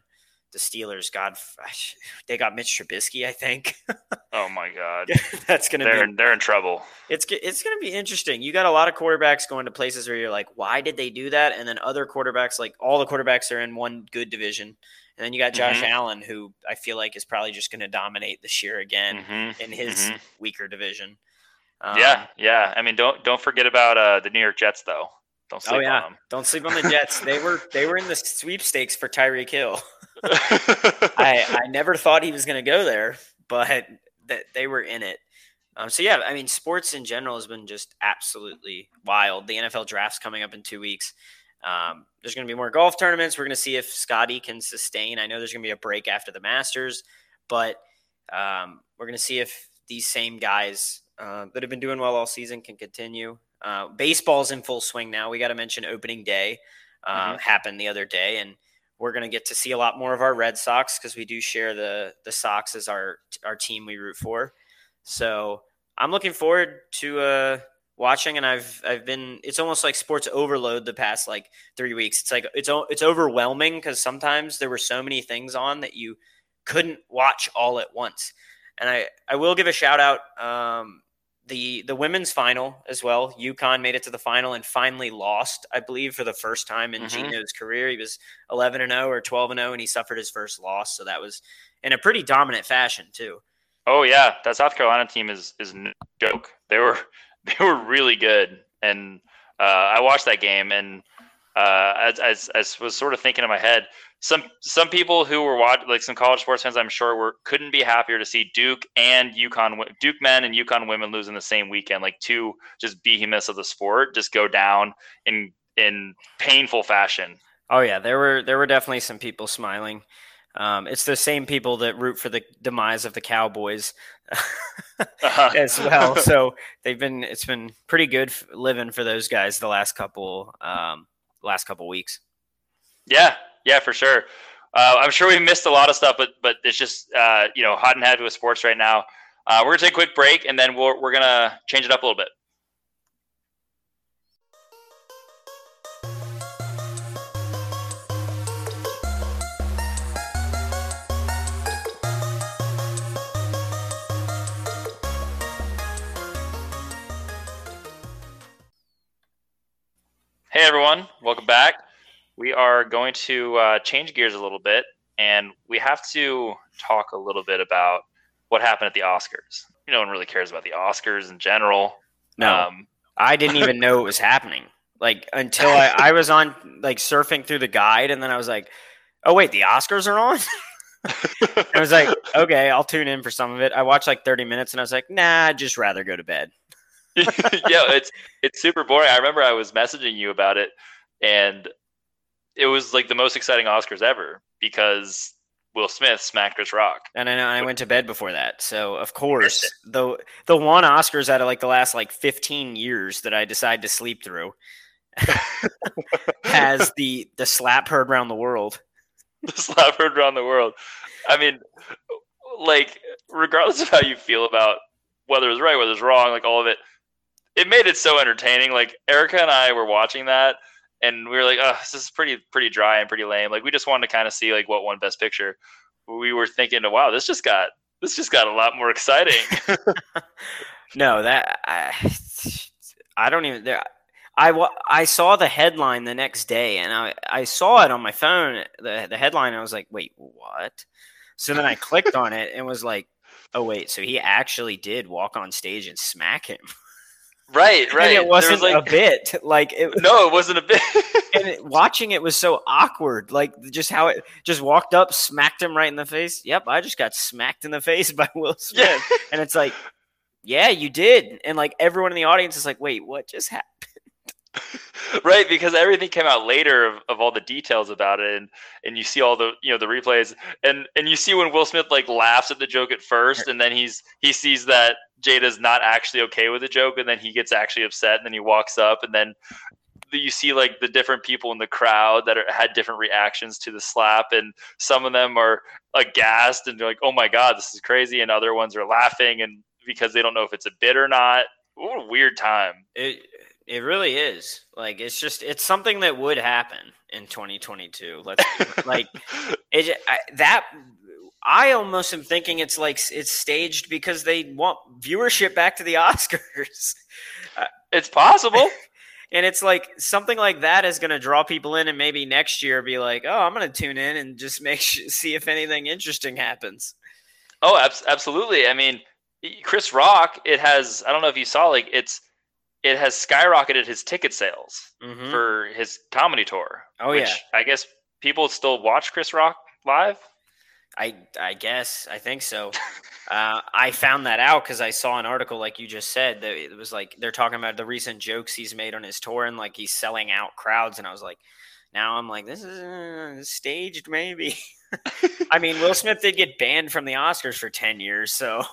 the Steelers. God, they got Mitch Trubisky. I think. oh my God, that's gonna they're be. they're in trouble. It's it's gonna be interesting. You got a lot of quarterbacks going to places where you're like, why did they do that? And then other quarterbacks, like all the quarterbacks are in one good division. And then you got Josh Mhm. Allen, who I feel like is probably just going to dominate this year again Mhm, in his mhm. weaker division. Um, yeah, yeah. I mean, don't don't forget about uh, the New York Jets though. Don't sleep Oh yeah. on them. Don't sleep on the Jets. they were they were in the sweepstakes for Tyreek Hill. I, I never thought he was going to go there, but that they were in it. Um, so yeah, I mean, sports in general has been just absolutely wild. The NFL draft's coming up in two weeks. Um, there's going to be more golf tournaments. We're going to see if Scotty can sustain. I know there's going to be a break after the Masters, but um, we're going to see if these same guys uh, that have been doing well all season can continue. Uh, baseball's in full swing now. We got to mention opening day uh, Mhm. happened the other day, and we're going to get to see a lot more of our Red Sox because we do share the the Sox as our our team we root for. So I'm looking forward to uh, watching, and I've I've been. It's almost like sports overload the past like three weeks. It's like it's it's overwhelming because sometimes there were so many things on that you couldn't watch all at once. And I I will give a shout out. Um, the the women's final as well. UConn made it to the final and finally lost, I believe, for the first time in Mhm. Gino's career. He was 11 and 0 or 12 and 0, and he suffered his first loss. So that was in a pretty dominant fashion too. Oh yeah, that South Carolina team is is no joke. They were they were really good, and uh, I watched that game, and uh, as, as as was sort of thinking in my head, some some people who were watching, like some college sports fans, I'm sure, were couldn't be happier to see Duke and UConn, Duke men and UConn women lose in the same weekend, like two just behemoths of the sport, just go down in in painful fashion. Oh yeah, there were there were definitely some people smiling. Um, it's the same people that root for the demise of the Cowboys Uh-huh. as well. So they've been it's been pretty good living for those guys the last couple um, last couple weeks. Yeah, yeah, for sure. Uh, I'm sure we missed a lot of stuff, but but it's just uh, you know hot and heavy with sports right now. Uh, we're gonna take a quick break, and then we're we're gonna change it up a little bit. Hey everyone, welcome back. We are going to uh, change gears a little bit, and we have to talk a little bit about what happened at the Oscars. No one really cares about the Oscars in general. No, Um, I didn't even know it was happening. Like until I, I was on like surfing through the guide, and then I was like, "Oh wait, the Oscars are on." I was like, "Okay, I'll tune in for some of it." I watched like thirty minutes, and I was like, "Nah, I'd just rather go to bed." yeah, it's it's super boring. I remember I was messaging you about it, and it was like the most exciting Oscars ever because Will Smith smacked Chris Rock. And I know I went to bed before that, so of course the the one Oscars out of like the last like fifteen years that I decide to sleep through has the the slap heard around the world. the slap heard around the world. I mean, like, regardless of how you feel about whether it's right, whether it's wrong, like all of it, it made it so entertaining. Like Erica and I were watching that, and we were like, "Oh, this is pretty, pretty dry and pretty lame." Like we just wanted to kind of see like what won Best Picture. We were thinking, "Wow, this just got this just got a lot more exciting." No, that I, I don't even. There, I I saw the headline the next day, and I I saw it on my phone. The the headline, and I was like, wait, what? So then I clicked on it and was like, oh wait, so he actually did walk on stage and smack him. right, right. And it wasn't was, a bit like it. no, it wasn't a bit. and it, watching it was so awkward. Like just how it just walked up, smacked him right in the face. Yep, I just got smacked in the face by Will Smith. yeah. And it's like, yeah, you did. And like everyone in the audience is like, wait, what just happened? right because everything came out later of, of all the details about it and and you see all the you know the replays and and you see when will smith like laughs at the joke at first and then he's he sees that jada's not actually okay with the joke and then he gets actually upset and then he walks up and then you see like the different people in the crowd that are, had different reactions to the slap and some of them are aghast and they're like oh my god this is crazy and other ones are laughing and because they don't know if it's a bit or not. What a weird time. It, It really is. Like it's just it's something that would happen in 2022. Let's like it I, that I almost am thinking it's like it's staged because they want viewership back to the Oscars. Uh, it's possible. and it's like something like that is going to draw people in and maybe next year be like, "Oh, I'm going to tune in and just make sure, see if anything interesting happens." Oh, ab- absolutely. I mean, Chris Rock, it has I don't know if you saw like it's it has skyrocketed his ticket sales mm-hmm. for his comedy tour. Oh yeah. I guess people still watch Chris Rock live. I I guess I think so. uh, I found that out because I saw an article like you just said that it was like they're talking about the recent jokes he's made on his tour and like he's selling out crowds and I was like, now I'm like this is uh, staged maybe. I mean, Will Smith did get banned from the Oscars for ten years, so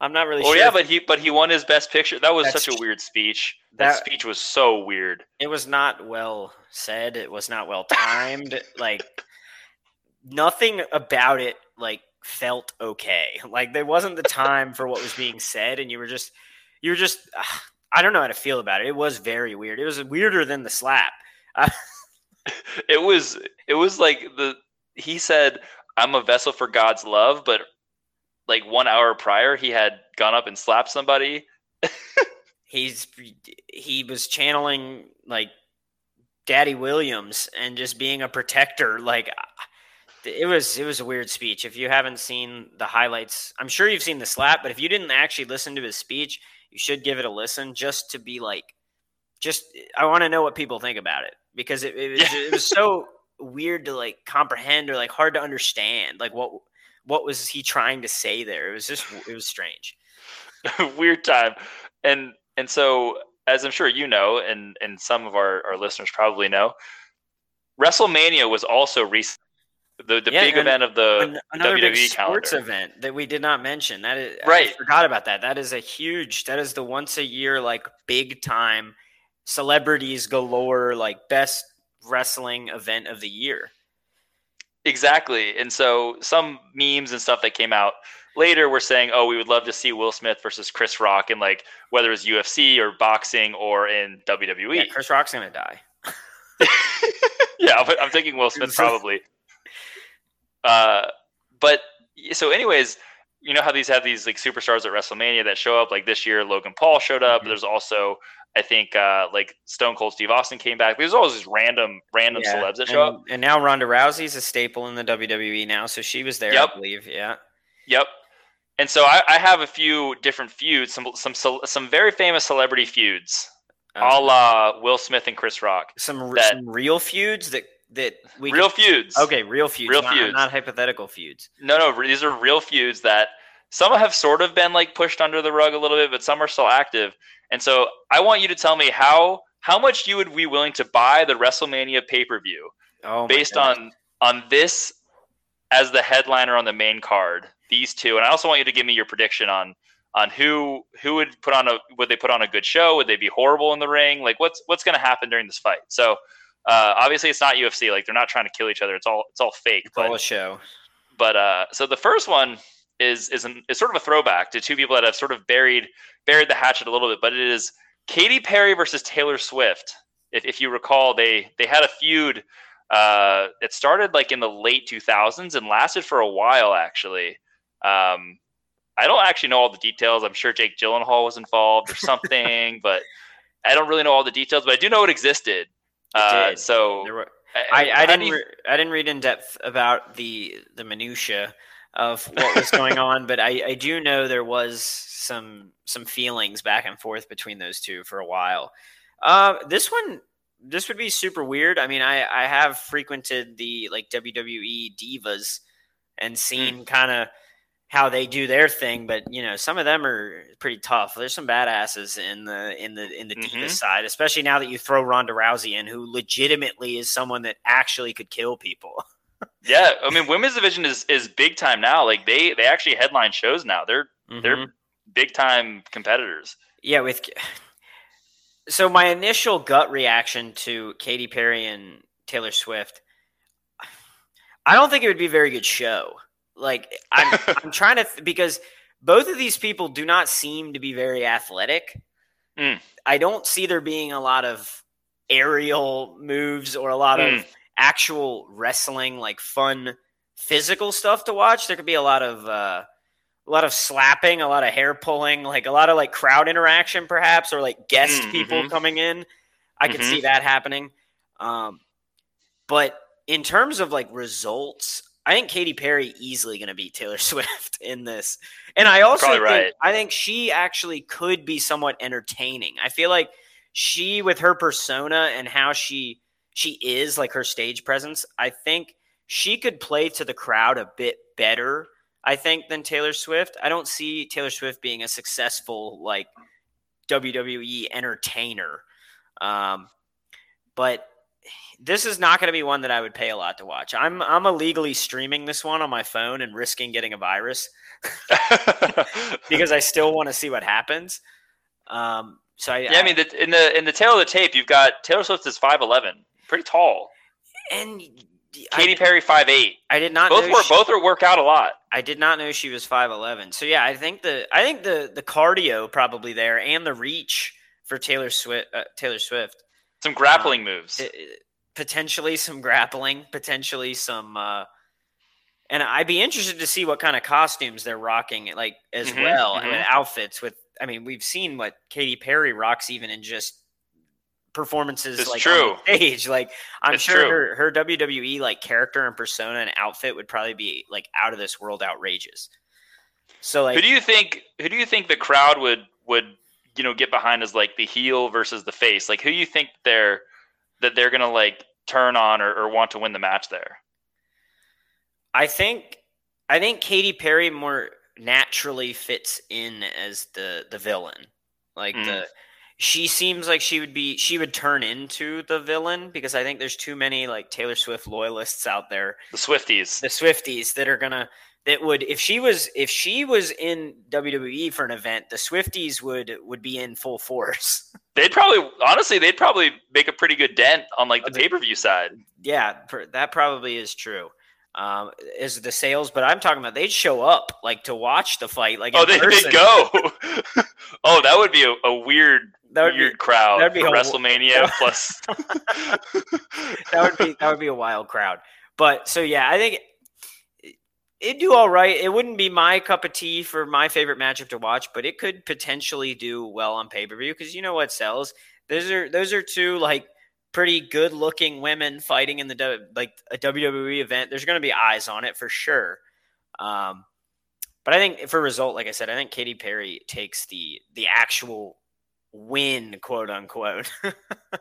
I'm not really. Sure. Oh sure yeah, but he but he won his best picture. That was such a weird speech. That, that, speech was so weird. It was not well said. It was not well timed. like nothing about it like felt okay. Like there wasn't the time for what was being said, and you were just you were just. Uh, I don't know how to feel about it. It was very weird. It was weirder than the slap. Uh, it was. It was like the he said, "I'm a vessel for God's love," but like one hour prior, he had gone up and slapped somebody. He's he was channeling like Daddy Williams and just being a protector. Like it was it was a weird speech. If you haven't seen the highlights, I'm sure you've seen the slap, but if you didn't actually listen to his speech, you should give it a listen just to be like, just I want to know what people think about it because it, it was, it was so weird to like comprehend or like hard to understand. Like what what was he trying to say there? It was just it was strange. Weird time. And and so as I'm sure you know, and and some of our, our listeners probably know, WrestleMania was also recent. The, the yeah, big event of the another WWE big sports calendar. event that we did not mention. That is right. I forgot about that. That is a huge. That is the once a year like big time celebrities galore like best wrestling event of the year. Exactly. And so some memes and stuff that came out later were saying, "Oh, we would love to see Will Smith versus Chris Rock and like whether it's UFC or boxing or in WWE." Yeah, Chris Rock's gonna die. yeah, but I'm thinking Will Smith probably. Uh, but so, anyways, you know how these have these like superstars at WrestleMania that show up. Like this year, Logan Paul showed up. Mm-hmm. There's also I think uh, like Stone Cold Steve Austin came back. There's always these random random yeah. celebs that show and, up. And now Ronda Rousey's a staple in the WWE now, so she was there, yep. I believe. Yeah. Yep. And so I, I, have a few different feuds, some some some very famous celebrity feuds, um, a la Will Smith and Chris Rock. Some, that, some real feuds that that we real can, feuds. Okay, real feuds. Real not, feuds, not hypothetical feuds. No, no, these are real feuds that some have sort of been like pushed under the rug a little bit, but some are still active. And so I want you to tell me how how much you would be willing to buy the WrestleMania pay per view oh based on on this as the headliner on the main card. These two, and I also want you to give me your prediction on on who who would put on a would they put on a good show? Would they be horrible in the ring? Like what's what's going to happen during this fight? So uh, obviously it's not UFC. Like they're not trying to kill each other. It's all it's all fake. It's but, all a show. But uh, so the first one is is an, is sort of a throwback to two people that have sort of buried buried the hatchet a little bit, but it is Katy Perry versus Taylor Swift. If, if you recall, they they had a feud. Uh, it started like in the late 2000s and lasted for a while actually. Um, I don't actually know all the details. I'm sure Jake Gyllenhaal was involved or something, but I don't really know all the details. But I do know it existed. Uh, so were, I, I, I didn't re- I didn't read in depth about the the minutia of what was going on, but I, I do know there was some some feelings back and forth between those two for a while. Uh, this one, this would be super weird. I mean, I I have frequented the like WWE divas and hmm. seen mm. kind of how they do their thing, but you know, some of them are pretty tough. There's some badasses in the in the in the mm-hmm. diva side, especially now that you throw Ronda Rousey in, who legitimately is someone that actually could kill people. yeah, I mean, women's division is is big time now. Like they they actually headline shows now. They're mm-hmm. they're big time competitors. Yeah, with so my initial gut reaction to Katy Perry and Taylor Swift, I don't think it would be a very good show. Like I'm I'm trying to th- because both of these people do not seem to be very athletic. Mm. I don't see there being a lot of aerial moves or a lot of Mm. Actual wrestling, like fun physical stuff to watch. There could be a lot of uh, a lot of slapping, a lot of hair pulling, like a lot of like crowd interaction, perhaps, or like guest Mm, people mhm. coming in. I could Mhm. see that happening. Um, but in terms of like results, I think Katy Perry easily going to beat Taylor Swift in this. And I also Probably think, right. I think she actually could be somewhat entertaining. I feel like she with her persona and how she she is like her stage presence, I think she could play to the crowd a bit better, I think, than Taylor Swift. I don't see Taylor Swift being a successful like WWE entertainer. Um, but this is not going to be one that I would pay a lot to watch. I'm I'm illegally streaming this one on my phone and risking getting a virus because I still want to see what happens. Um, so I, yeah, I mean, the, in the in the tale of the tape, you've got Taylor Swift is five eleven, pretty tall. and Katy Perry five eight. I did not Both know were she- both are work out a lot. I did not know she was five eleven. So yeah, I think the I think the the cardio probably there and the reach for Taylor Swift. Uh, Taylor Swift. Some grappling moves. Uh, potentially some grappling, potentially some. Uh, and I'd be interested to see what kind of costumes they're rocking, like as Mhm, well, mhm. and outfits. With I mean, we've seen what Katy Perry rocks even in just performances It's like true. on stage. Like I'm It's sure true. her her WWE like character and persona and outfit would probably be like out of this world outrageous. So like who do you think? Who do you think the crowd would would you know get behind as like the heel versus the face? Like who do you think they're that they're gonna like turn on or, or want to win the match there? I think I think Katy Perry more naturally fits in as the the villain. Like Mhm. the she seems like she would be she would turn into the villain because I think there's too many like Taylor Swift loyalists out there, The Swifties. the Swifties that are gonna that would if she was if she was in WWE for an event, the Swifties would would be in full force. They'd probably honestly they'd probably make a pretty good dent on like the pay per view side. yeah, pr- that probably is true. Um, is the sales, but I'm talking about they'd show up like to watch the fight. Like Oh, they they go. oh, that would be a, a weird That would be weird crowd that'd be for WrestleMania plus. that would be that would be a wild crowd. But so yeah, I think it- it'd do all right. It wouldn't be my cup of tea for my favorite matchup to watch, but it could potentially do well on pay per view because you know what sells. Those are those are two like pretty good looking women fighting in the like a WWE event. There's going to be eyes on it for sure. Um, but I think for result, like I said, I think Katy Perry takes the the actual win, quote unquote.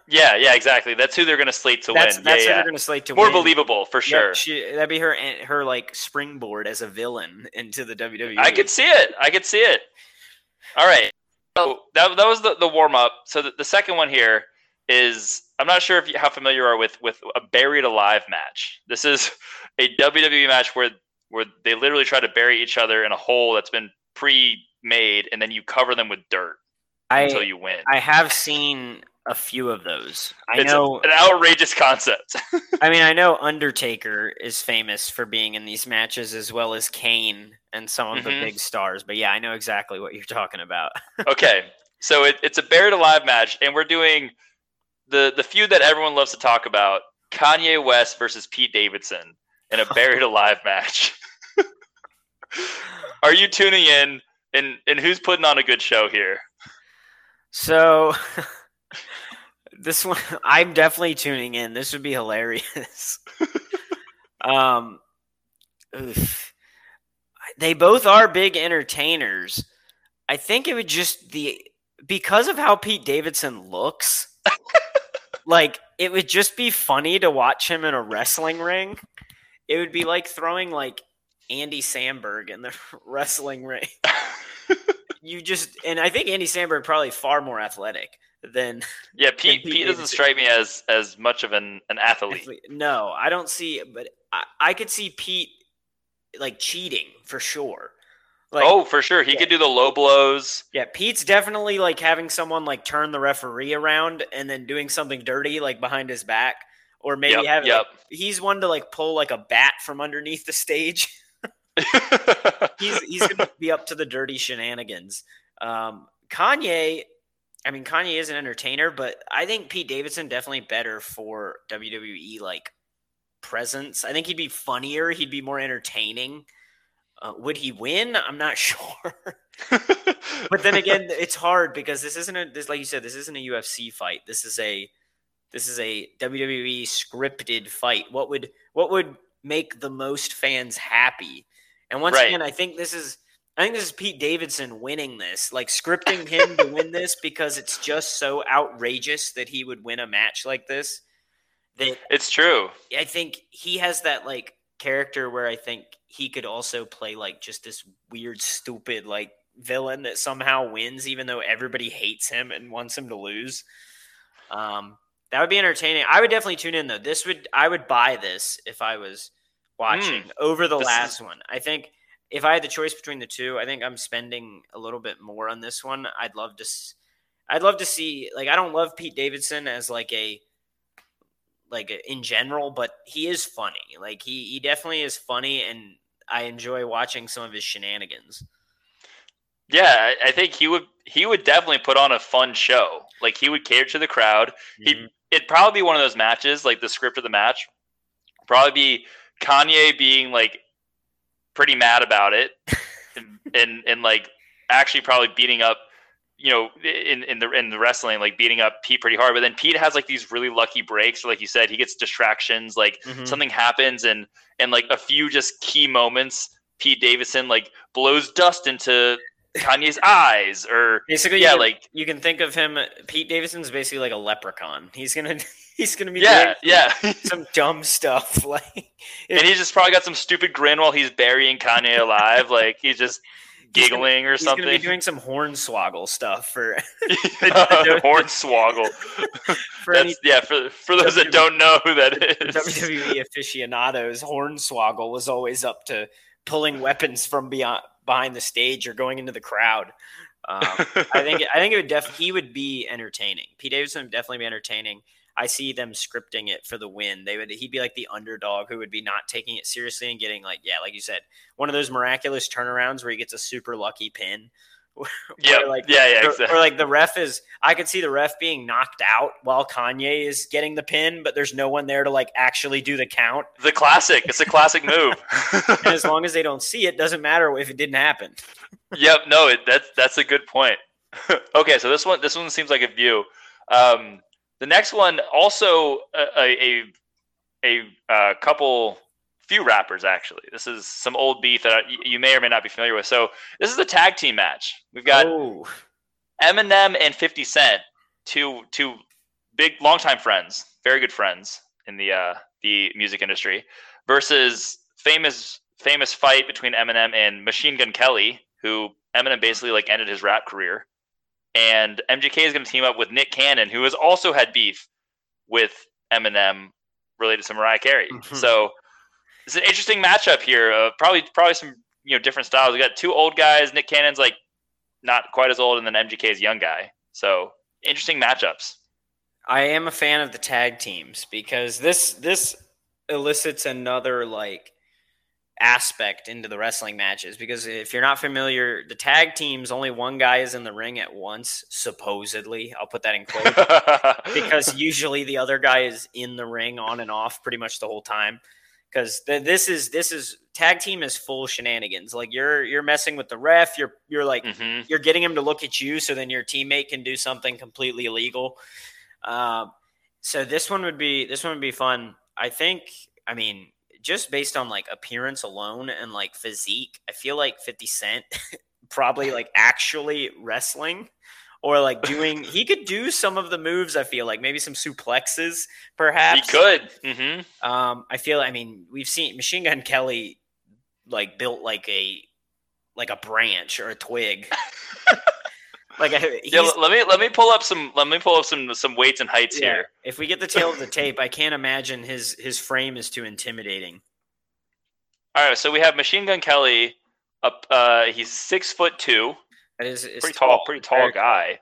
yeah, yeah, exactly. That's who they're going to slate to that's win. that's yeah, who yeah. they're going to slate to More win. believable for Yep, sure. she, that'd be her eh, her like springboard as a villain into the WWE. I could see it. I could see it. All right. So that, that was the, the warm up. So the, the second one here is I'm not sure if you, how familiar you are with with a buried alive match. This is a WWE match where where they literally try to bury each other in a hole that's been pre-made, and then you cover them with dirt until I you win. I have seen a few of those. I it's a- know. an outrageous concept. I mean, I know Undertaker is famous for being in these matches as well as Kane and some of Mhm. the big stars. But yeah, I know exactly what you're talking about. okay, so it, it's a buried alive match, and we're doing the the feud that everyone loves to talk about: Kanye West versus Pete Davidson in a buried alive match. Are you tuning in? And and who's putting on a good show here? So this one, I'm definitely tuning in. This would be hilarious. um, oof. they both are big entertainers. I think it would just the because of how Pete Davidson looks. like it would just be funny to watch him in a wrestling ring. It would be like throwing like Andy Samberg in the wrestling ring you just and I think Andy Samberg probably far more athletic than Yeah, Pete. Pete Pete doesn't strike me as as much of an an athlete. no, I don't see but I, I could see Pete like cheating for sure. Like oh, for sure, he yeah. could do the low blows. yeah, Pete's definitely like having someone like turn the referee around and then doing something dirty like behind his back. Or maybe Yep, having yep. like, he's one to like pull like a bat from underneath the stage. he's he's gonna be up to the dirty shenanigans. Um, Kanye, I mean, Kanye is an entertainer, but I think Pete Davidson definitely better for WWE like presence. I think he'd be funnier. He'd be more entertaining. Uh, would he win? I'm not sure. but then again, it's hard because this isn't a this like you said, this isn't a UFC fight. This is a this is a WWE scripted fight. What would what would make the most fans happy? And once right. again, I think this is I think this is Pete Davidson winning this, like scripting him to win this because it's just so outrageous that he would win a match like this. That it's true. I think he has that like character where I think he could also play like just this weird, stupid like villain that somehow wins, even though everybody hates him and wants him to lose. Um, that would be entertaining. I would definitely tune in though. This would I would buy this if I was watching mm, over the last is- one. I think if I had the choice between the two, I think I'm spending a little bit more on this one. I'd love to I'd love to see like I don't love Pete Davidson as like a like in general, but he is funny. Like he he definitely is funny and I enjoy watching some of his shenanigans. Yeah, I think he would he would definitely put on a fun show. Like he would cater to the crowd. Mm-hmm. He it'd probably be one of those matches, like the script of the match, probably be Kanye being like pretty mad about it, and, and and like actually probably beating up, you know, in in the in the wrestling, like beating up Pete pretty hard. But then Pete has like these really lucky breaks. Like you said, he gets distractions. Like mm-hmm. something happens, and and like a few just key moments. Pete Davidson like blows dust into Kanye's eyes, or basically, yeah, you can, like you can think of him. Pete Davidson's basically like a leprechaun. He's gonna he's gonna be yeah, yeah, some dumb stuff like, and he's just probably got some stupid grin while he's burying Kanye alive. like he's just giggling gonna, or something. He's gonna be doing some horn hornswoggle stuff for hornswoggle. for any, yeah, for for those WWE, that don't know who that is, WWE aficionados, horn hornswoggle was always up to pulling weapons from beyond behind the stage or going into the crowd. Um, I think I think it would definitely he would be entertaining. Pete Davidson would definitely be entertaining. I see them scripting it for the win. They would he'd be like the underdog who would be not taking it seriously and getting like yeah, like you said, one of those miraculous turnarounds where he gets a super lucky pin yeah, like, yeah, yeah, or, exactly. or, like the ref is. I could see the ref being knocked out while Kanye is getting the pin, but there's no one there to like actually do the count. The classic. It's a classic move. and as long as they don't see it, doesn't matter if it didn't happen. yep. No, it, that's that's a good point. okay, so this one this one seems like a view. Um, the next one also a a, a, a uh, couple few rappers actually. This is some old beef that you may or may not be familiar with. So this is a tag team match. We've got oh. Eminem and 50 Cent, two two big longtime friends, very good friends in the uh, the music industry, versus famous famous fight between Eminem and Machine Gun Kelly, who Eminem basically like ended his rap career, and MGK is going to team up with Nick Cannon, who has also had beef with Eminem related to Mariah Carey. Mm-hmm. So it's an interesting matchup here. Uh, probably probably some you know different styles. We got two old guys. Nick Cannon's like not quite as old, and then MGK's young guy. So interesting matchups. I am a fan of the tag teams because this this elicits another like aspect into the wrestling matches because if you're not familiar the tag teams only one guy is in the ring at once supposedly i'll put that in quotes because usually the other guy is in the ring on and off pretty much the whole time because th- this is this is tag team is full shenanigans. Like you're you're messing with the ref. You're you're like mm-hmm. you're getting him to look at you, so then your teammate can do something completely illegal. Um, so this one would be this one would be fun. I think. I mean, just based on like appearance alone and like physique, I feel like Fifty Cent probably like actually wrestling or like doing he could do some of the moves i feel like maybe some suplexes perhaps. He could. Mm-hmm. um i feel i mean we've seen machine gun kelly like built like a like a branch or a twig. Like yeah, let me let me pull up some let me pull up some some weights and heights yeah, here. if we get the tale of the tape i can't imagine his his frame is too intimidating. All right so we have machine gun kelly up uh he's six foot two that is pretty tall, tall, pretty tall guy.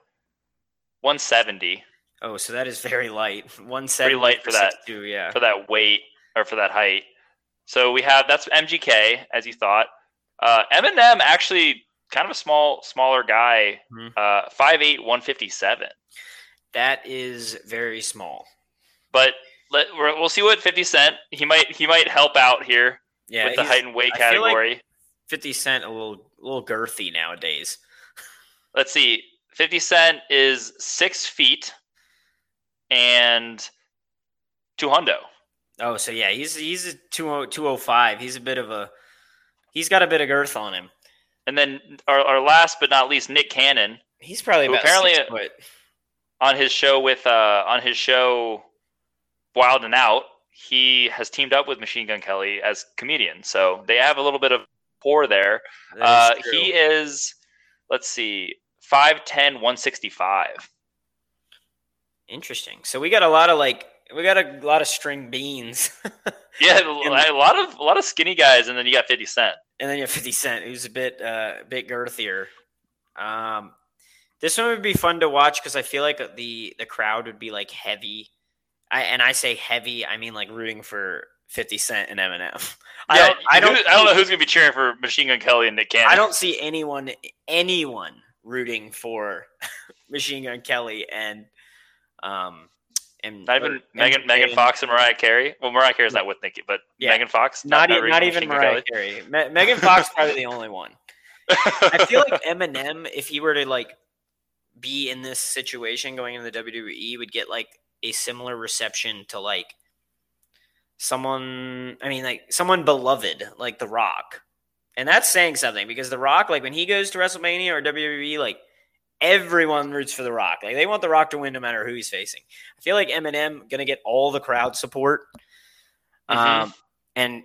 170. Oh, so that is very light. 170. Pretty light for, that. Yeah. For that weight or for that height. So we have that's MGK as you thought. Uh, Eminem actually kind of a small, smaller guy, Mhm. uh, 5'8", 157. That is very small. But let, we're- we'll see what 50 Cent, he might he might help out here Yeah, with the height and weight feel like- category. 50 Cent a little a little girthy nowadays. Let's see. 50 Cent is six feet and two hundo. Oh, so yeah, he's he's a 20 205. He's a bit of a he's got a bit of girth on him. And then our, our last but not least, Nick Cannon He's probably about apparently- on his show with uh, on his show Wild and Out, he has teamed up with Machine Gun Kelly as comedian. So they have a little bit of pour there. Uh, he is, let's see, 5'10", 165. Interesting. So we got a lot of like we got a lot of string beans. Yeah, a lot of a lot of skinny guys, and then you got Fifty Cent. and then you have 50 Cent, who's a bit uh, a bit girthier. Um, this one would be fun to watch because I feel like the the crowd would be like heavy. I and I say heavy, I mean like rooting for 50 Cent and Eminem. I Yeah, don't, I don't, who- I don't know who's gonna be cheering for Machine Gun Kelly and Nick Cannon. I don't see anyone anyone rooting for Machine Gun Kelly and um and Not or- even Megan, and- Megan Fox and Mariah Carey. Well, Mariah Carey's not with Nicki, but Yeah. Megan Fox. Not, e- rooting not even Mariah Carey. Me- Megan Fox probably the only one. I feel like Eminem, if he were to like be in this situation going into the WWE, would get like a similar reception to like someone. I mean, like someone beloved, like The Rock, and that's saying something because The Rock, like when he goes to WrestleMania or WWE, like everyone roots for The Rock. Like they want The Rock to win no matter who he's facing. I feel like Eminem gonna get all the crowd support. Mhm. Um, and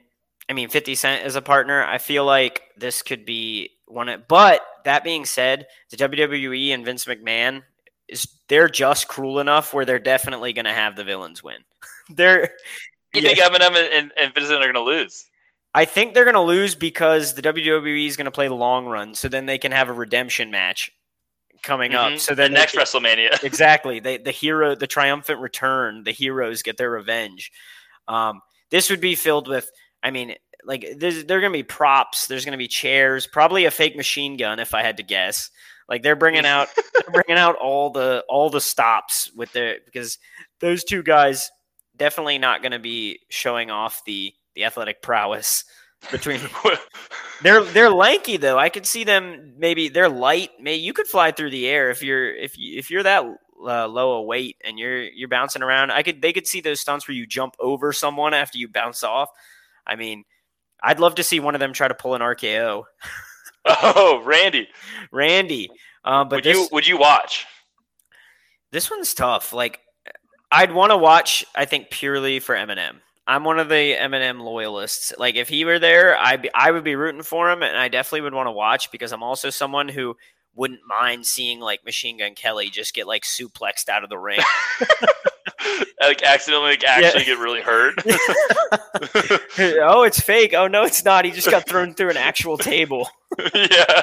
I mean, 50 Cent is a partner. I feel like this could be one of, but that being said, the WWE and Vince McMahon is they're just cruel enough where they're definitely going to have the villains win. they're, you yeah. think Eminem and, and, and 50 are gonna lose? I think they're going to lose because the WWE is going to play the long run, so then they can have a redemption match coming Mhm. up. So The then they next can- WrestleMania. exactly. They the hero, the triumphant return. The heroes get their revenge. Um, this would be filled with. I mean, like there's, there are gonna be props. There's gonna be chairs. Probably a fake machine gun, if I had to guess. Like they're bringing out, they're bringing out all the all the stops with their because those two guys definitely not gonna be showing off the the athletic prowess between they're they're lanky though. I could see them maybe they're light. Maybe you could fly through the air if you're if you if you're that uh, low a weight and you're you're bouncing around. I could they could see those stunts where you jump over someone after you bounce off. I mean, I'd love to see one of them try to pull an RKO. oh, Randy, Randy, um, but would this you would you watch? this one's tough. Like I'd want to watch. I think purely for Eminem. I'm one of the Eminem loyalists. Like if he were there, I I would be rooting for him, and I definitely would want to watch because I'm also someone who wouldn't mind seeing like Machine Gun Kelly just get like suplexed out of the ring. like accidentally like, actually get really hurt. oh, it's fake. Oh no, it's not. He just got thrown through an actual table. yeah.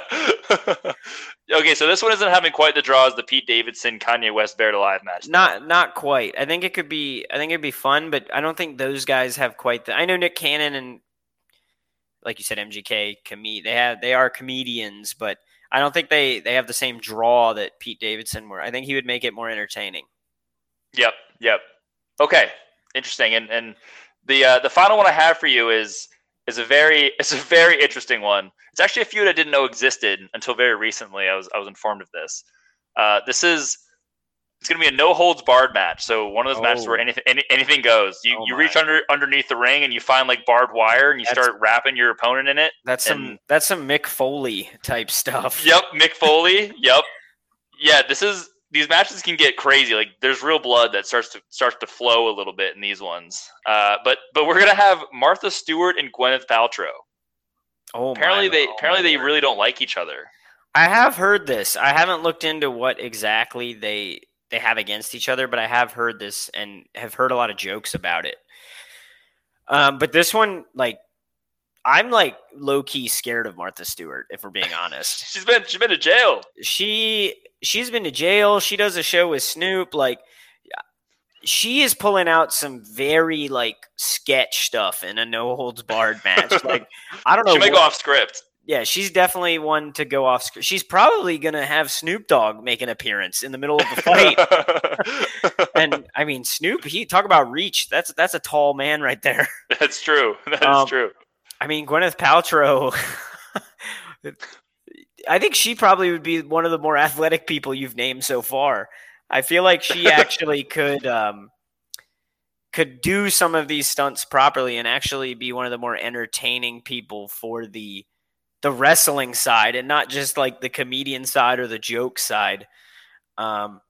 Okay, so this one isn't having quite the draw as the Pete Davidson Kanye West Bear Alive match. Not not quite. I think it could be. I think it'd be fun, but I don't think those guys have quite the. I know Nick Cannon and, like you said, MGK. Com- they have they are comedians, but I don't think they they have the same draw that Pete Davidson were. I think he would make it more entertaining. Yep, yep. Okay, interesting. And and the uh, the final one I have for you is is a very it's a very interesting one. It's actually a feud I didn't know existed until very recently. I was I was informed of this. Uh, this is it's going to be a no holds barred match. So one of those matches where Oh. anything any, anything goes. You Oh you reach under underneath the ring and you find like barbed wire and you That's- start wrapping your opponent in it. That's some that's some Mick Foley type stuff. Yep, Mick Foley. yep. Yeah, this is these matches can get crazy. Like there's real blood that starts to starts to flow a little bit in these ones. Uh, but but we're gonna have Martha Stewart and Gwyneth Paltrow. Oh, Apparently they apparently they really don't like each other. I have heard this. I haven't looked into what exactly they they have against each other, but I have heard this and have heard a lot of jokes about it. Um, but this one, like, I'm like low key scared of Martha Stewart, if we're being honest. She's been she's been to jail. she she's been to jail. She does a show with Snoop. Like, she is pulling out some very like sketch stuff in a no holds barred match. Like, I don't know. She might go off script. yeah, she's definitely one to go off. script. she's probably gonna have Snoop Dogg make an appearance in the middle of the fight. and I mean, Snoop, he talk about reach. That's that's a tall man right there. That's true. That's Um, true. I mean, Gwyneth Paltrow. I think she probably would be one of the more athletic people you've named so far. I feel like she actually could um, could do some of these stunts properly and actually be one of the more entertaining people for the the wrestling side and not just like the comedian side or the joke side. Um,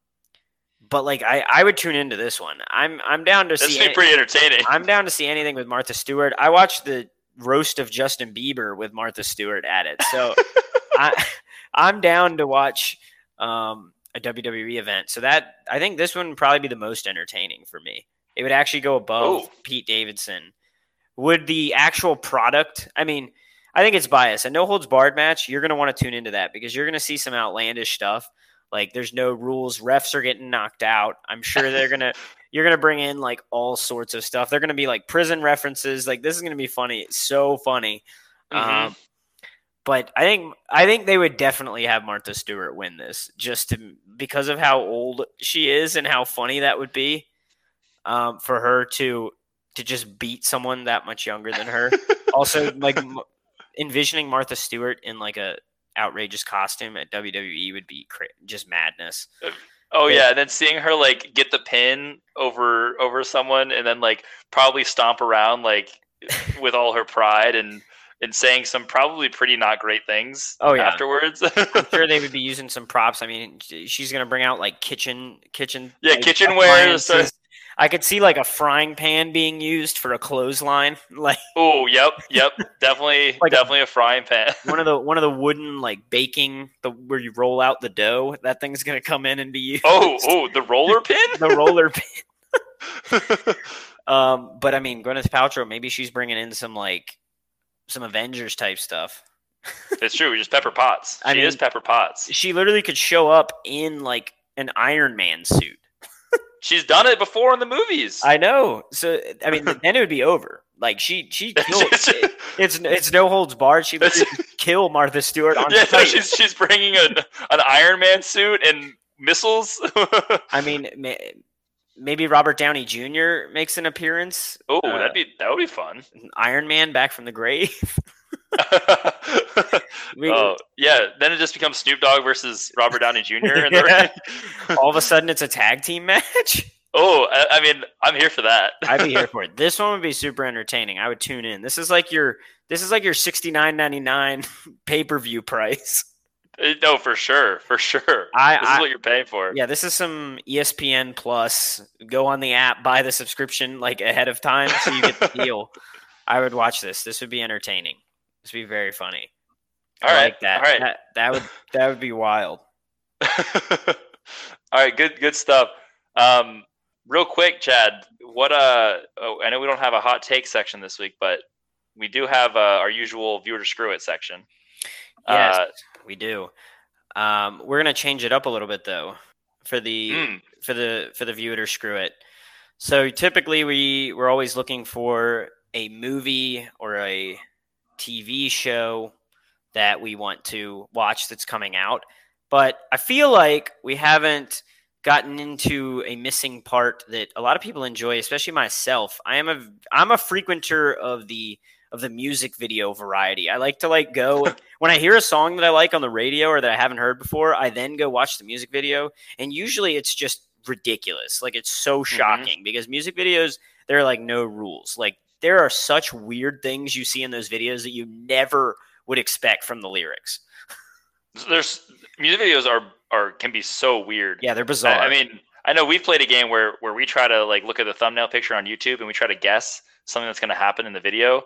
but like I, I would tune into this one. I'm I'm down to This see. would be any- pretty entertaining. I'm down to see anything with Martha Stewart. I watched the roast of Justin Bieber with Martha Stewart at it, so I, I'm down to watch um, a WWE event. So that I think this one would probably be the most entertaining for me. It would actually go above Ooh. Pete Davidson. Would the actual product? I mean, I think it's biased. A no holds barred match, you're going to want to tune into that because you're going to see some outlandish stuff. Like there's no rules, refs are getting knocked out. I'm sure they're gonna you're gonna bring in like all sorts of stuff. They're gonna be like prison references. Like this is gonna be funny. It's so funny. Mhm. Um, but I think I think they would definitely have Martha Stewart win this just to because of how old she is and how funny that would be um, for her to to just beat someone that much younger than her. also, like m- envisioning Martha Stewart in like a outrageous costume at WWE would be cra- just madness. Oh Yeah. and then seeing her like get the pin over over someone, and then like probably stomp around like with all her pride and and saying some probably pretty not great things. Oh, yeah. afterwards. I'm sure they would be using some props. I mean, she's gonna bring out like kitchen kitchen Yeah, like, kitchenware, so-. I could see like a frying pan being used for a clothesline, like oh, yep, yep, definitely, Like definitely a frying pan. one of the one of the wooden like baking the where you roll out the dough. That thing's gonna come in and be used. oh, oh, the roller pin. the roller pin. Um, but I mean, Gwyneth Paltrow, maybe she's bringing in some like some Avengers type stuff. it's true. It's just Pepper Potts. I she mean- is Pepper Potts. She literally could show up in like an Iron Man suit. She's done it before in the movies. I know. So I mean, then it would be over. Like she she killed. it's it's no holds barred. She could kill Martha Stewart on yeah, no, she's she's bringing an an Iron Man suit and missiles. I mean, ma- maybe Robert Downey Jr. makes an appearance. oh, Uh, that'd be that would be fun. Iron Man back from the grave. We- oh yeah, then it just becomes Snoop Dogg versus Robert Downey Jr. in the ring. All of a sudden, it's a tag team match. Oh, I, I mean, I'm here for that. I'd be here for it. This one would be super entertaining. I would tune in. This is like your this is like your sixty nine ninety nine pay per view price. Uh, no, for sure, for sure. I, this is I what you're paying for. yeah, this is some ESPN Plus. Go on the app, buy the subscription like ahead of time, so you get the deal. I would watch this. This would be entertaining. This would be very funny. All I right, like that. all right. that. That would that would be wild. All right, good good stuff. Um, real quick, Chad, what uh oh, I know we don't have a hot take section this week, but we do have uh, our usual viewer to screw it section. Yes, Uh, we do. Um, we're gonna change it up a little bit though for the mm, for the for the view it or screw it. So typically we we're always looking for a movie or a TV show that we want to watch that's coming out. But I feel like we haven't gotten into a missing part that a lot of people enjoy, especially myself. I am a I'm a frequenter of the of the music video variety. I like to like go when I hear a song that I like on the radio or that I haven't heard before, I then go watch the music video and usually it's just ridiculous. Like it's so mm-hmm. shocking because music videos there are like no rules. Like there are such weird things you see in those videos that you never would expect from the lyrics. there's music videos are are can be so weird. Yeah, they're I, bizarre. I mean, I know we've played a game where where we try to like look at the thumbnail picture on YouTube and we try to guess something that's going to happen in the video,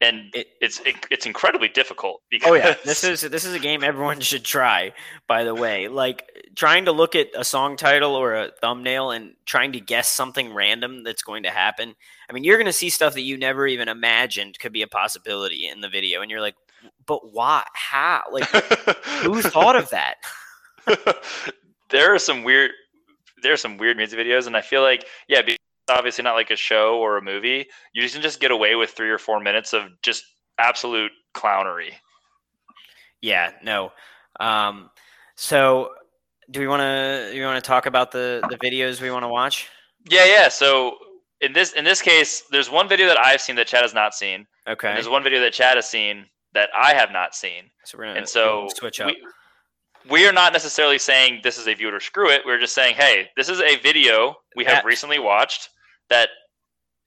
and It- it's it, it's incredibly difficult. Because Oh yeah, this is this is a game everyone should try. By the way, like trying to look at a song title or a thumbnail and trying to guess something random that's going to happen. I mean, you're going to see stuff that you never even imagined could be a possibility in the video, and you're like, "But why? How? Like, who thought of that?" there are some weird there are some weird music videos and i feel like yeah obviously not like a show or a movie you can just get away with three or four minutes of just absolute clownery Yeah, no. Um, so do we want to you want to talk about the the videos we want to watch? Yeah, yeah. So in this in this case, there's one video that I've seen that Chad has not seen. Okay. There's one video that Chad has seen that I have not seen. So we're gonna And so switch up. We, we are not necessarily saying this is a view it or screw it. We're just saying, hey, this is a video we have recently watched that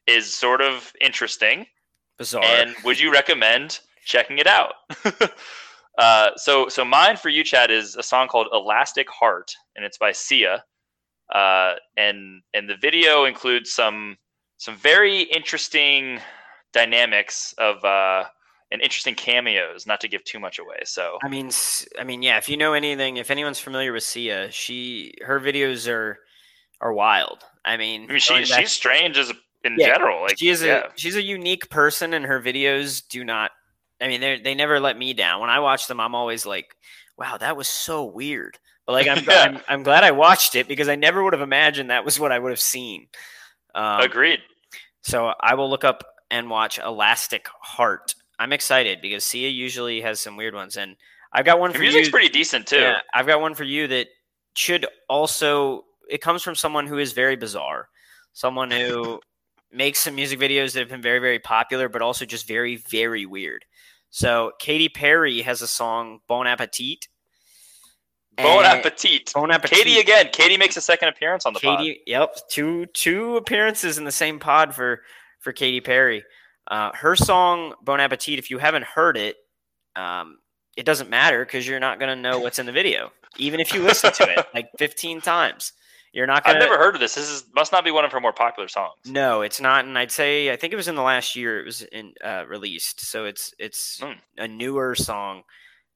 is sort of interesting. Bizarre. And would you recommend checking it out? uh, so, so mine for you, Chad, is a song called "Elastic Heart," and it's by Sia. Uh, and and the video includes some some very interesting dynamics of uh, and interesting cameos. Not to give too much away. So, I mean, I mean, yeah. If you know anything, if anyone's familiar with Sia, she her videos are are wild. I mean, I mean, she, back- she's strange as a, in Yeah, general. Like she is a she's a unique person, and her videos do not. I mean, they they never let me down. When I watch them, I'm always like, "Wow, that was so weird." But like, I'm Yeah. I'm, I'm glad I watched it because I never would have imagined that was what I would have seen. Um, agreed. So I will look up and watch Elastic Heart. I'm excited because Sia usually has some weird ones, and I've got one for music's you. pretty decent too. Yeah, I've got one for you that should also. It comes from someone who is very bizarre, someone who makes some music videos that have been very, very popular, but also just very, very weird. So Katy Perry has a song "Bon Appetit." Bon appetit. Bon Appetit. Katy again. Katy makes a second appearance on the pod. Yep, two two appearances in the same pod for for Katy Perry. Uh, her song "Bon Appetit." If you haven't heard it, um, it doesn't matter because you're not gonna know what's in the video, even if you listen to it like 15 times. You're not gonna, I've never heard of this. This is must not be one of her more popular songs. No, it's not, and I'd say I think it was in the last year it was in uh, released, so it's it's Hmm. a newer song,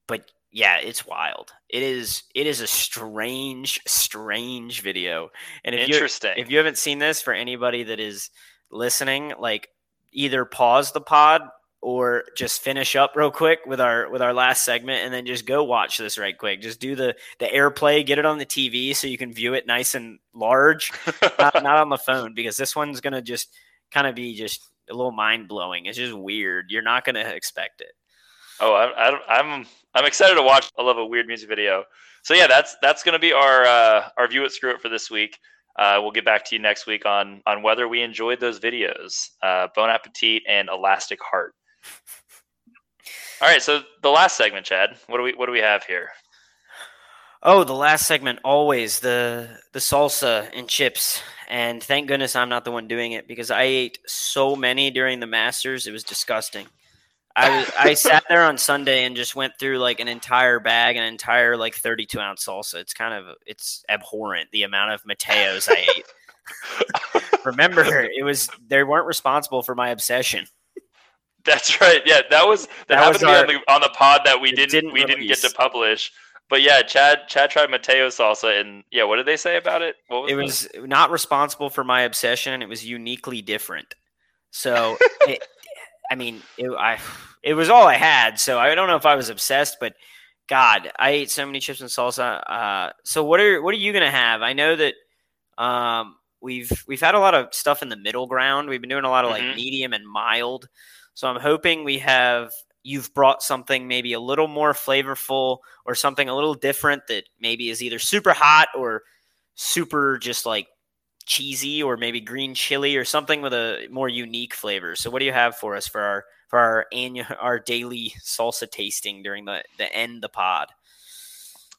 but yeah, it's wild. It is it is a strange, strange video, and if you Interesting. if you haven't seen this, for anybody that is listening, like either pause the pod or just finish up real quick with our with our last segment and then just go watch this right quick. Just do the the airplay, get it on the TV so you can view it nice and large, not, not on the phone because this one's gonna just kind of be just a little mind blowing. It's just weird. You're not gonna expect it. oh, I, I, I'm I'm excited to watch. I love a weird music video. So yeah, that's that's gonna be our uh, our view it screw it for this week. Uh, we'll get back to you next week on on whether we enjoyed those videos. Uh, bon appetit and elastic heart. All right, so the last segment, Chad. What do we what do we have here? Oh, the last segment always the the salsa and chips. And thank goodness I'm not the one doing it because I ate so many during the Masters. It was disgusting. I was, I sat there on Sunday and just went through like an entire bag, an entire like 32 ounce salsa. It's kind of it's abhorrent the amount of Mateo's I ate. Remember, it was they weren't responsible for my obsession. That's right. Yeah, that was that, That happened was to be on the on the pod that we didn't, didn't we didn't get to publish. But yeah, Chad Chad tried Mateo salsa and yeah, what did they say about it? What was it was not responsible for my obsession. It was uniquely different. So, it, I mean, it, I it was all I had. So I don't know if I was obsessed, but God, I ate so many chips and salsa. Uh, so what are what are you gonna have? I know that um, we've we've had a lot of stuff in the middle ground. We've been doing a lot of like Mhm. medium and mild. So I'm hoping we have you've brought something maybe a little more flavorful or something a little different that maybe is either super hot or super just like cheesy or maybe green chili or something with a more unique flavor. So what do you have for us for our for our annual our daily salsa tasting during the the end the pod?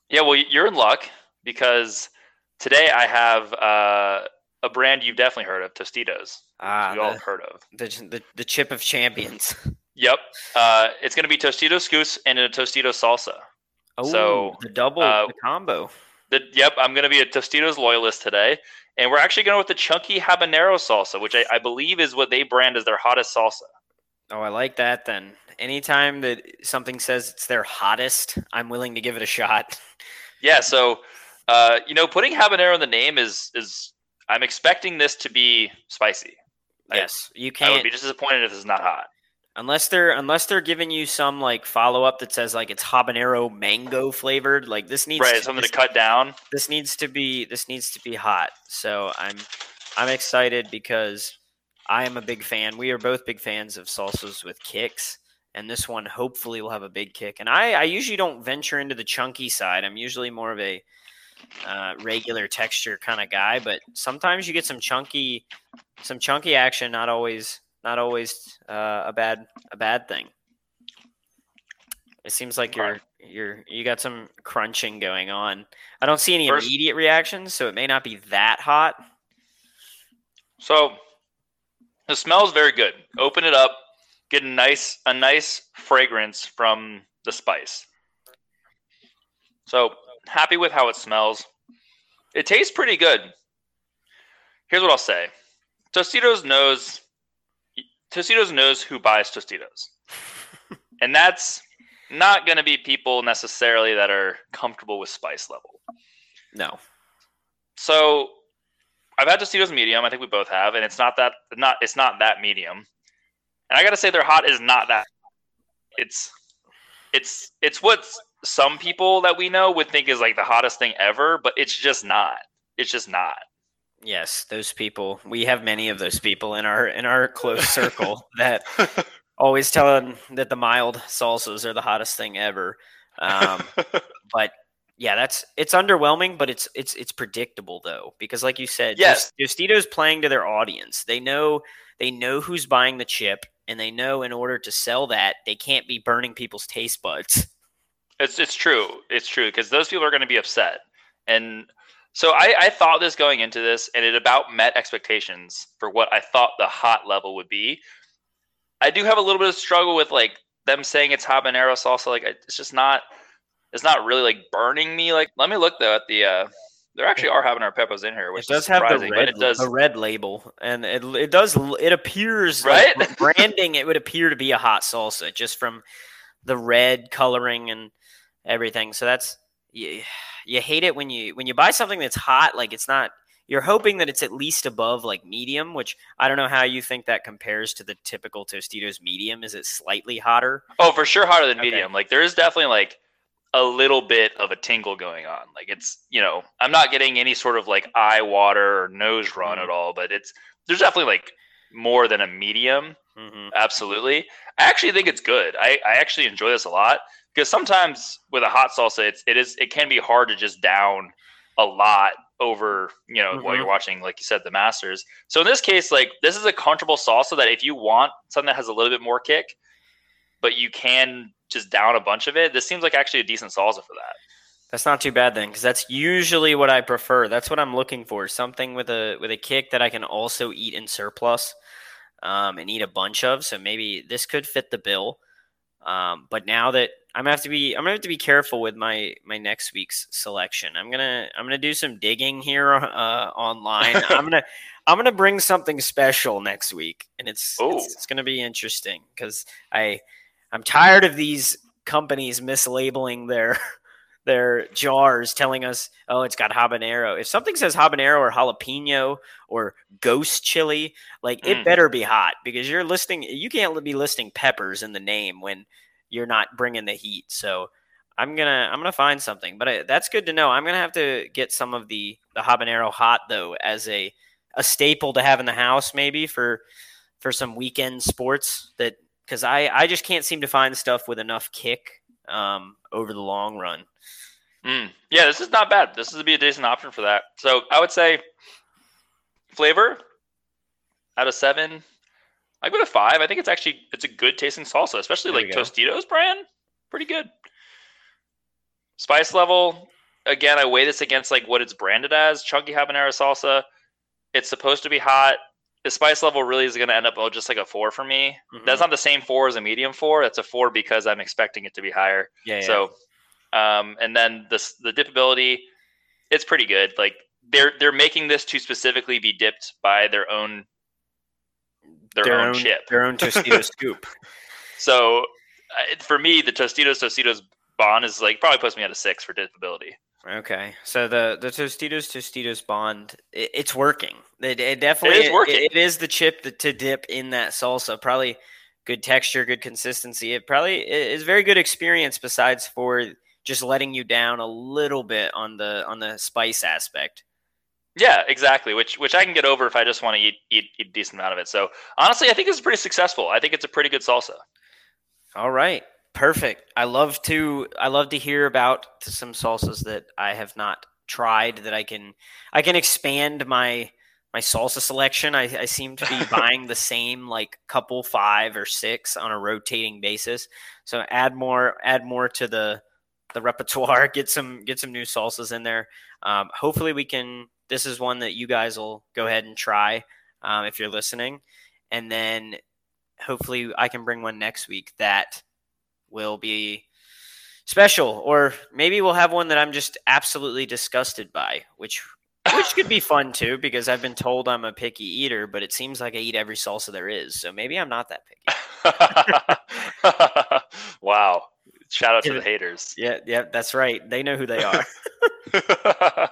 Yeah, well, you're in luck because today I have uh, a brand you've definitely heard of, Tostitos. Ah, we all have heard of. the, the the chip of champions. Yep. Uh, it's going to be Tostitos Goose and a Tostito salsa. Oh, So, the double uh, the combo. The, yep, I'm going to be a Tostitos loyalist today. And we're actually going with the chunky habanero salsa, which I, I believe is what they brand as their hottest salsa. Oh, I like that then. Anytime that something says it's their hottest, I'm willing to give it a shot. Yeah, so uh, you know, putting habanero in the name is is I'm expecting this to be spicy. Yes, you I would can't be disappointed if it's not hot. unless they're unless they're giving you some like follow up that says like it's habanero mango flavored. Like this needs Right, to, something this, to cut down. this needs to be this needs to be hot. So I'm I'm excited because I am a big fan. We are both big fans of salsas with kicks, and this one hopefully will have a big kick. And I, I usually don't venture into the chunky side. I'm usually more of a uh, regular texture kind of guy, but sometimes you get some chunky, some chunky action. Not always, not always uh, a bad, a bad thing. It seems like you're you're you got some crunching going on. I don't see any First, immediate reactions, so it may not be that hot. So the smell is very good. Open it up, get a nice a nice fragrance from the spice. So happy with how it smells. It tastes pretty good. Here's what I'll say. Tostitos knows Tostitos knows who buys Tostitos. and that's not going to be people necessarily that are comfortable with spice level. No. So I've had Tostitos medium. I think we both have, and it's not that not it's not that medium. And I got to say, their hot is not that. It's it's it's what some people that we know would think is like the hottest thing ever, but it's just not. It's just not. Yes, those people. We have many of those people in our in our close circle that always telling that the mild salsas are the hottest thing ever. Um, but yeah, that's it's underwhelming, but it's it's it's predictable though because, like you said, yes, Tostitos playing to their audience. They know they know who's buying the chip, and they know in order to sell that, they can't be burning people's taste buds. It's it's true. It's true because those people are going to be upset, and so I, I thought this going into this, and it about met expectations for what I thought the hot level would be. I do have a little bit of struggle with like them saying it's habanero salsa. Like it's just not. It's not really like burning me. Like let me look though at the. uh there actually are habanero peppers in here, which it does have the red, it does the red label, and it it does it appears right like branding. It would appear to be a hot salsa just from the red coloring and everything. So that's you, you hate it when you when you buy something that's hot. Like it's not you're hoping that it's at least above like medium, which I don't know how you think that compares to the typical Tostitos medium. Is it slightly hotter? Oh, for sure hotter than okay. medium. Like there is definitely like a little bit of a tingle going on. Like it's, you know, I'm not getting any sort of like eye water or nose run mm-hmm. at all, but it's there's definitely like more than a medium. Mm-hmm. Absolutely. I actually think it's good. I, I actually enjoy this a lot because sometimes with a hot salsa, it's it is it can be hard to just down a lot over you know mm-hmm. while you're watching like you said the masters. So in this case like this is a comfortable salsa that if you want something that has a little bit more kick but you can just down a bunch of it this seems like actually a decent salsa for that. That's not too bad then because that's usually what i prefer. That's what i'm looking for something with a with a kick that i can also eat in surplus um, and eat a bunch of. So maybe this could fit the bill. Um, but now that I'm gonna have to be I'm gonna have to be careful with my my next week's selection. I'm gonna I'm gonna do some digging here uh, online. I'm gonna I'm gonna bring something special next week, and it's it's, it's, gonna be interesting because I I'm tired of these companies mislabeling their their jars, telling us oh it's got habanero. If something says habanero or jalapeno or ghost chili, like mm. it better be hot because you're listing you can't be listing peppers in the name when you're not bringing the heat. So I'm gonna I'm gonna find something, but I, that's good to know. I'm gonna have to get some of the the habanero hot though as a a staple to have in the house maybe for for some weekend sports that because I I just can't seem to find stuff with enough kick um, over the long run. Mm. Yeah, this is not bad. This is be a decent option for that. So I would say flavor out of seven, I go a five. I think it's actually it's a good tasting salsa, especially there like Tostitos brand. Pretty good. Spice level, again, I weigh this against like what it's branded as, chunky habanero salsa. It's supposed to be hot. The spice level really is going to end up oh, just like a four for me. Mm-hmm. That's not the same four as a medium four. That's a four because I'm expecting it to be higher. Yeah. yeah. So, um, and then the the dipability, it's pretty good. Like they're they're making this to specifically be dipped by their own their, their own, own, chip, their own Tostitos scoop. So uh, for me, the Tostitos Tostitos bond is like probably puts me at a six for dippability. Okay, so the the Tostitos Tostitos bond, it, it's working. It, it, definitely it is working. It, it is the chip that, to dip in that salsa. Probably good texture, good consistency. It probably is very good experience. Besides for just letting you down a little bit on the on the spice aspect. Yeah, exactly. Which which I can get over if I just want to eat, eat eat a decent amount of it. So honestly, I think this is pretty successful. I think it's a pretty good salsa. All right. Perfect. I love to I love to hear about some salsas that I have not tried that I can I can expand my my salsa selection. I, I seem to be buying the same like couple five or six on a rotating basis. So add more add more to the the repertoire. Get some get some new salsas in there. Um, hopefully we can. This is one that you guys will go ahead and try um, if you're listening, and then hopefully I can bring one next week that will be special, or maybe we'll have one that I'm just absolutely disgusted by, which which could be fun too because I've been told I'm a picky eater, but it seems like I eat every salsa there is, so maybe I'm not that picky. wow! Shout out to the haters. Yeah, yeah, that's right. They know who they are.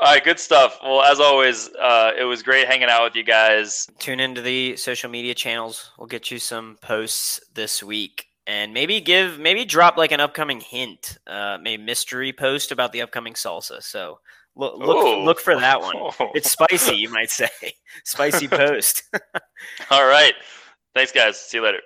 All right, good stuff. Well, as always, uh, it was great hanging out with you guys. Tune into the social media channels. We'll get you some posts this week, and maybe give, maybe drop like an upcoming hint, uh, maybe mystery post about the upcoming salsa. So look, look, look for that one. It's spicy, you might say. spicy post. All right. Thanks, guys. See you later.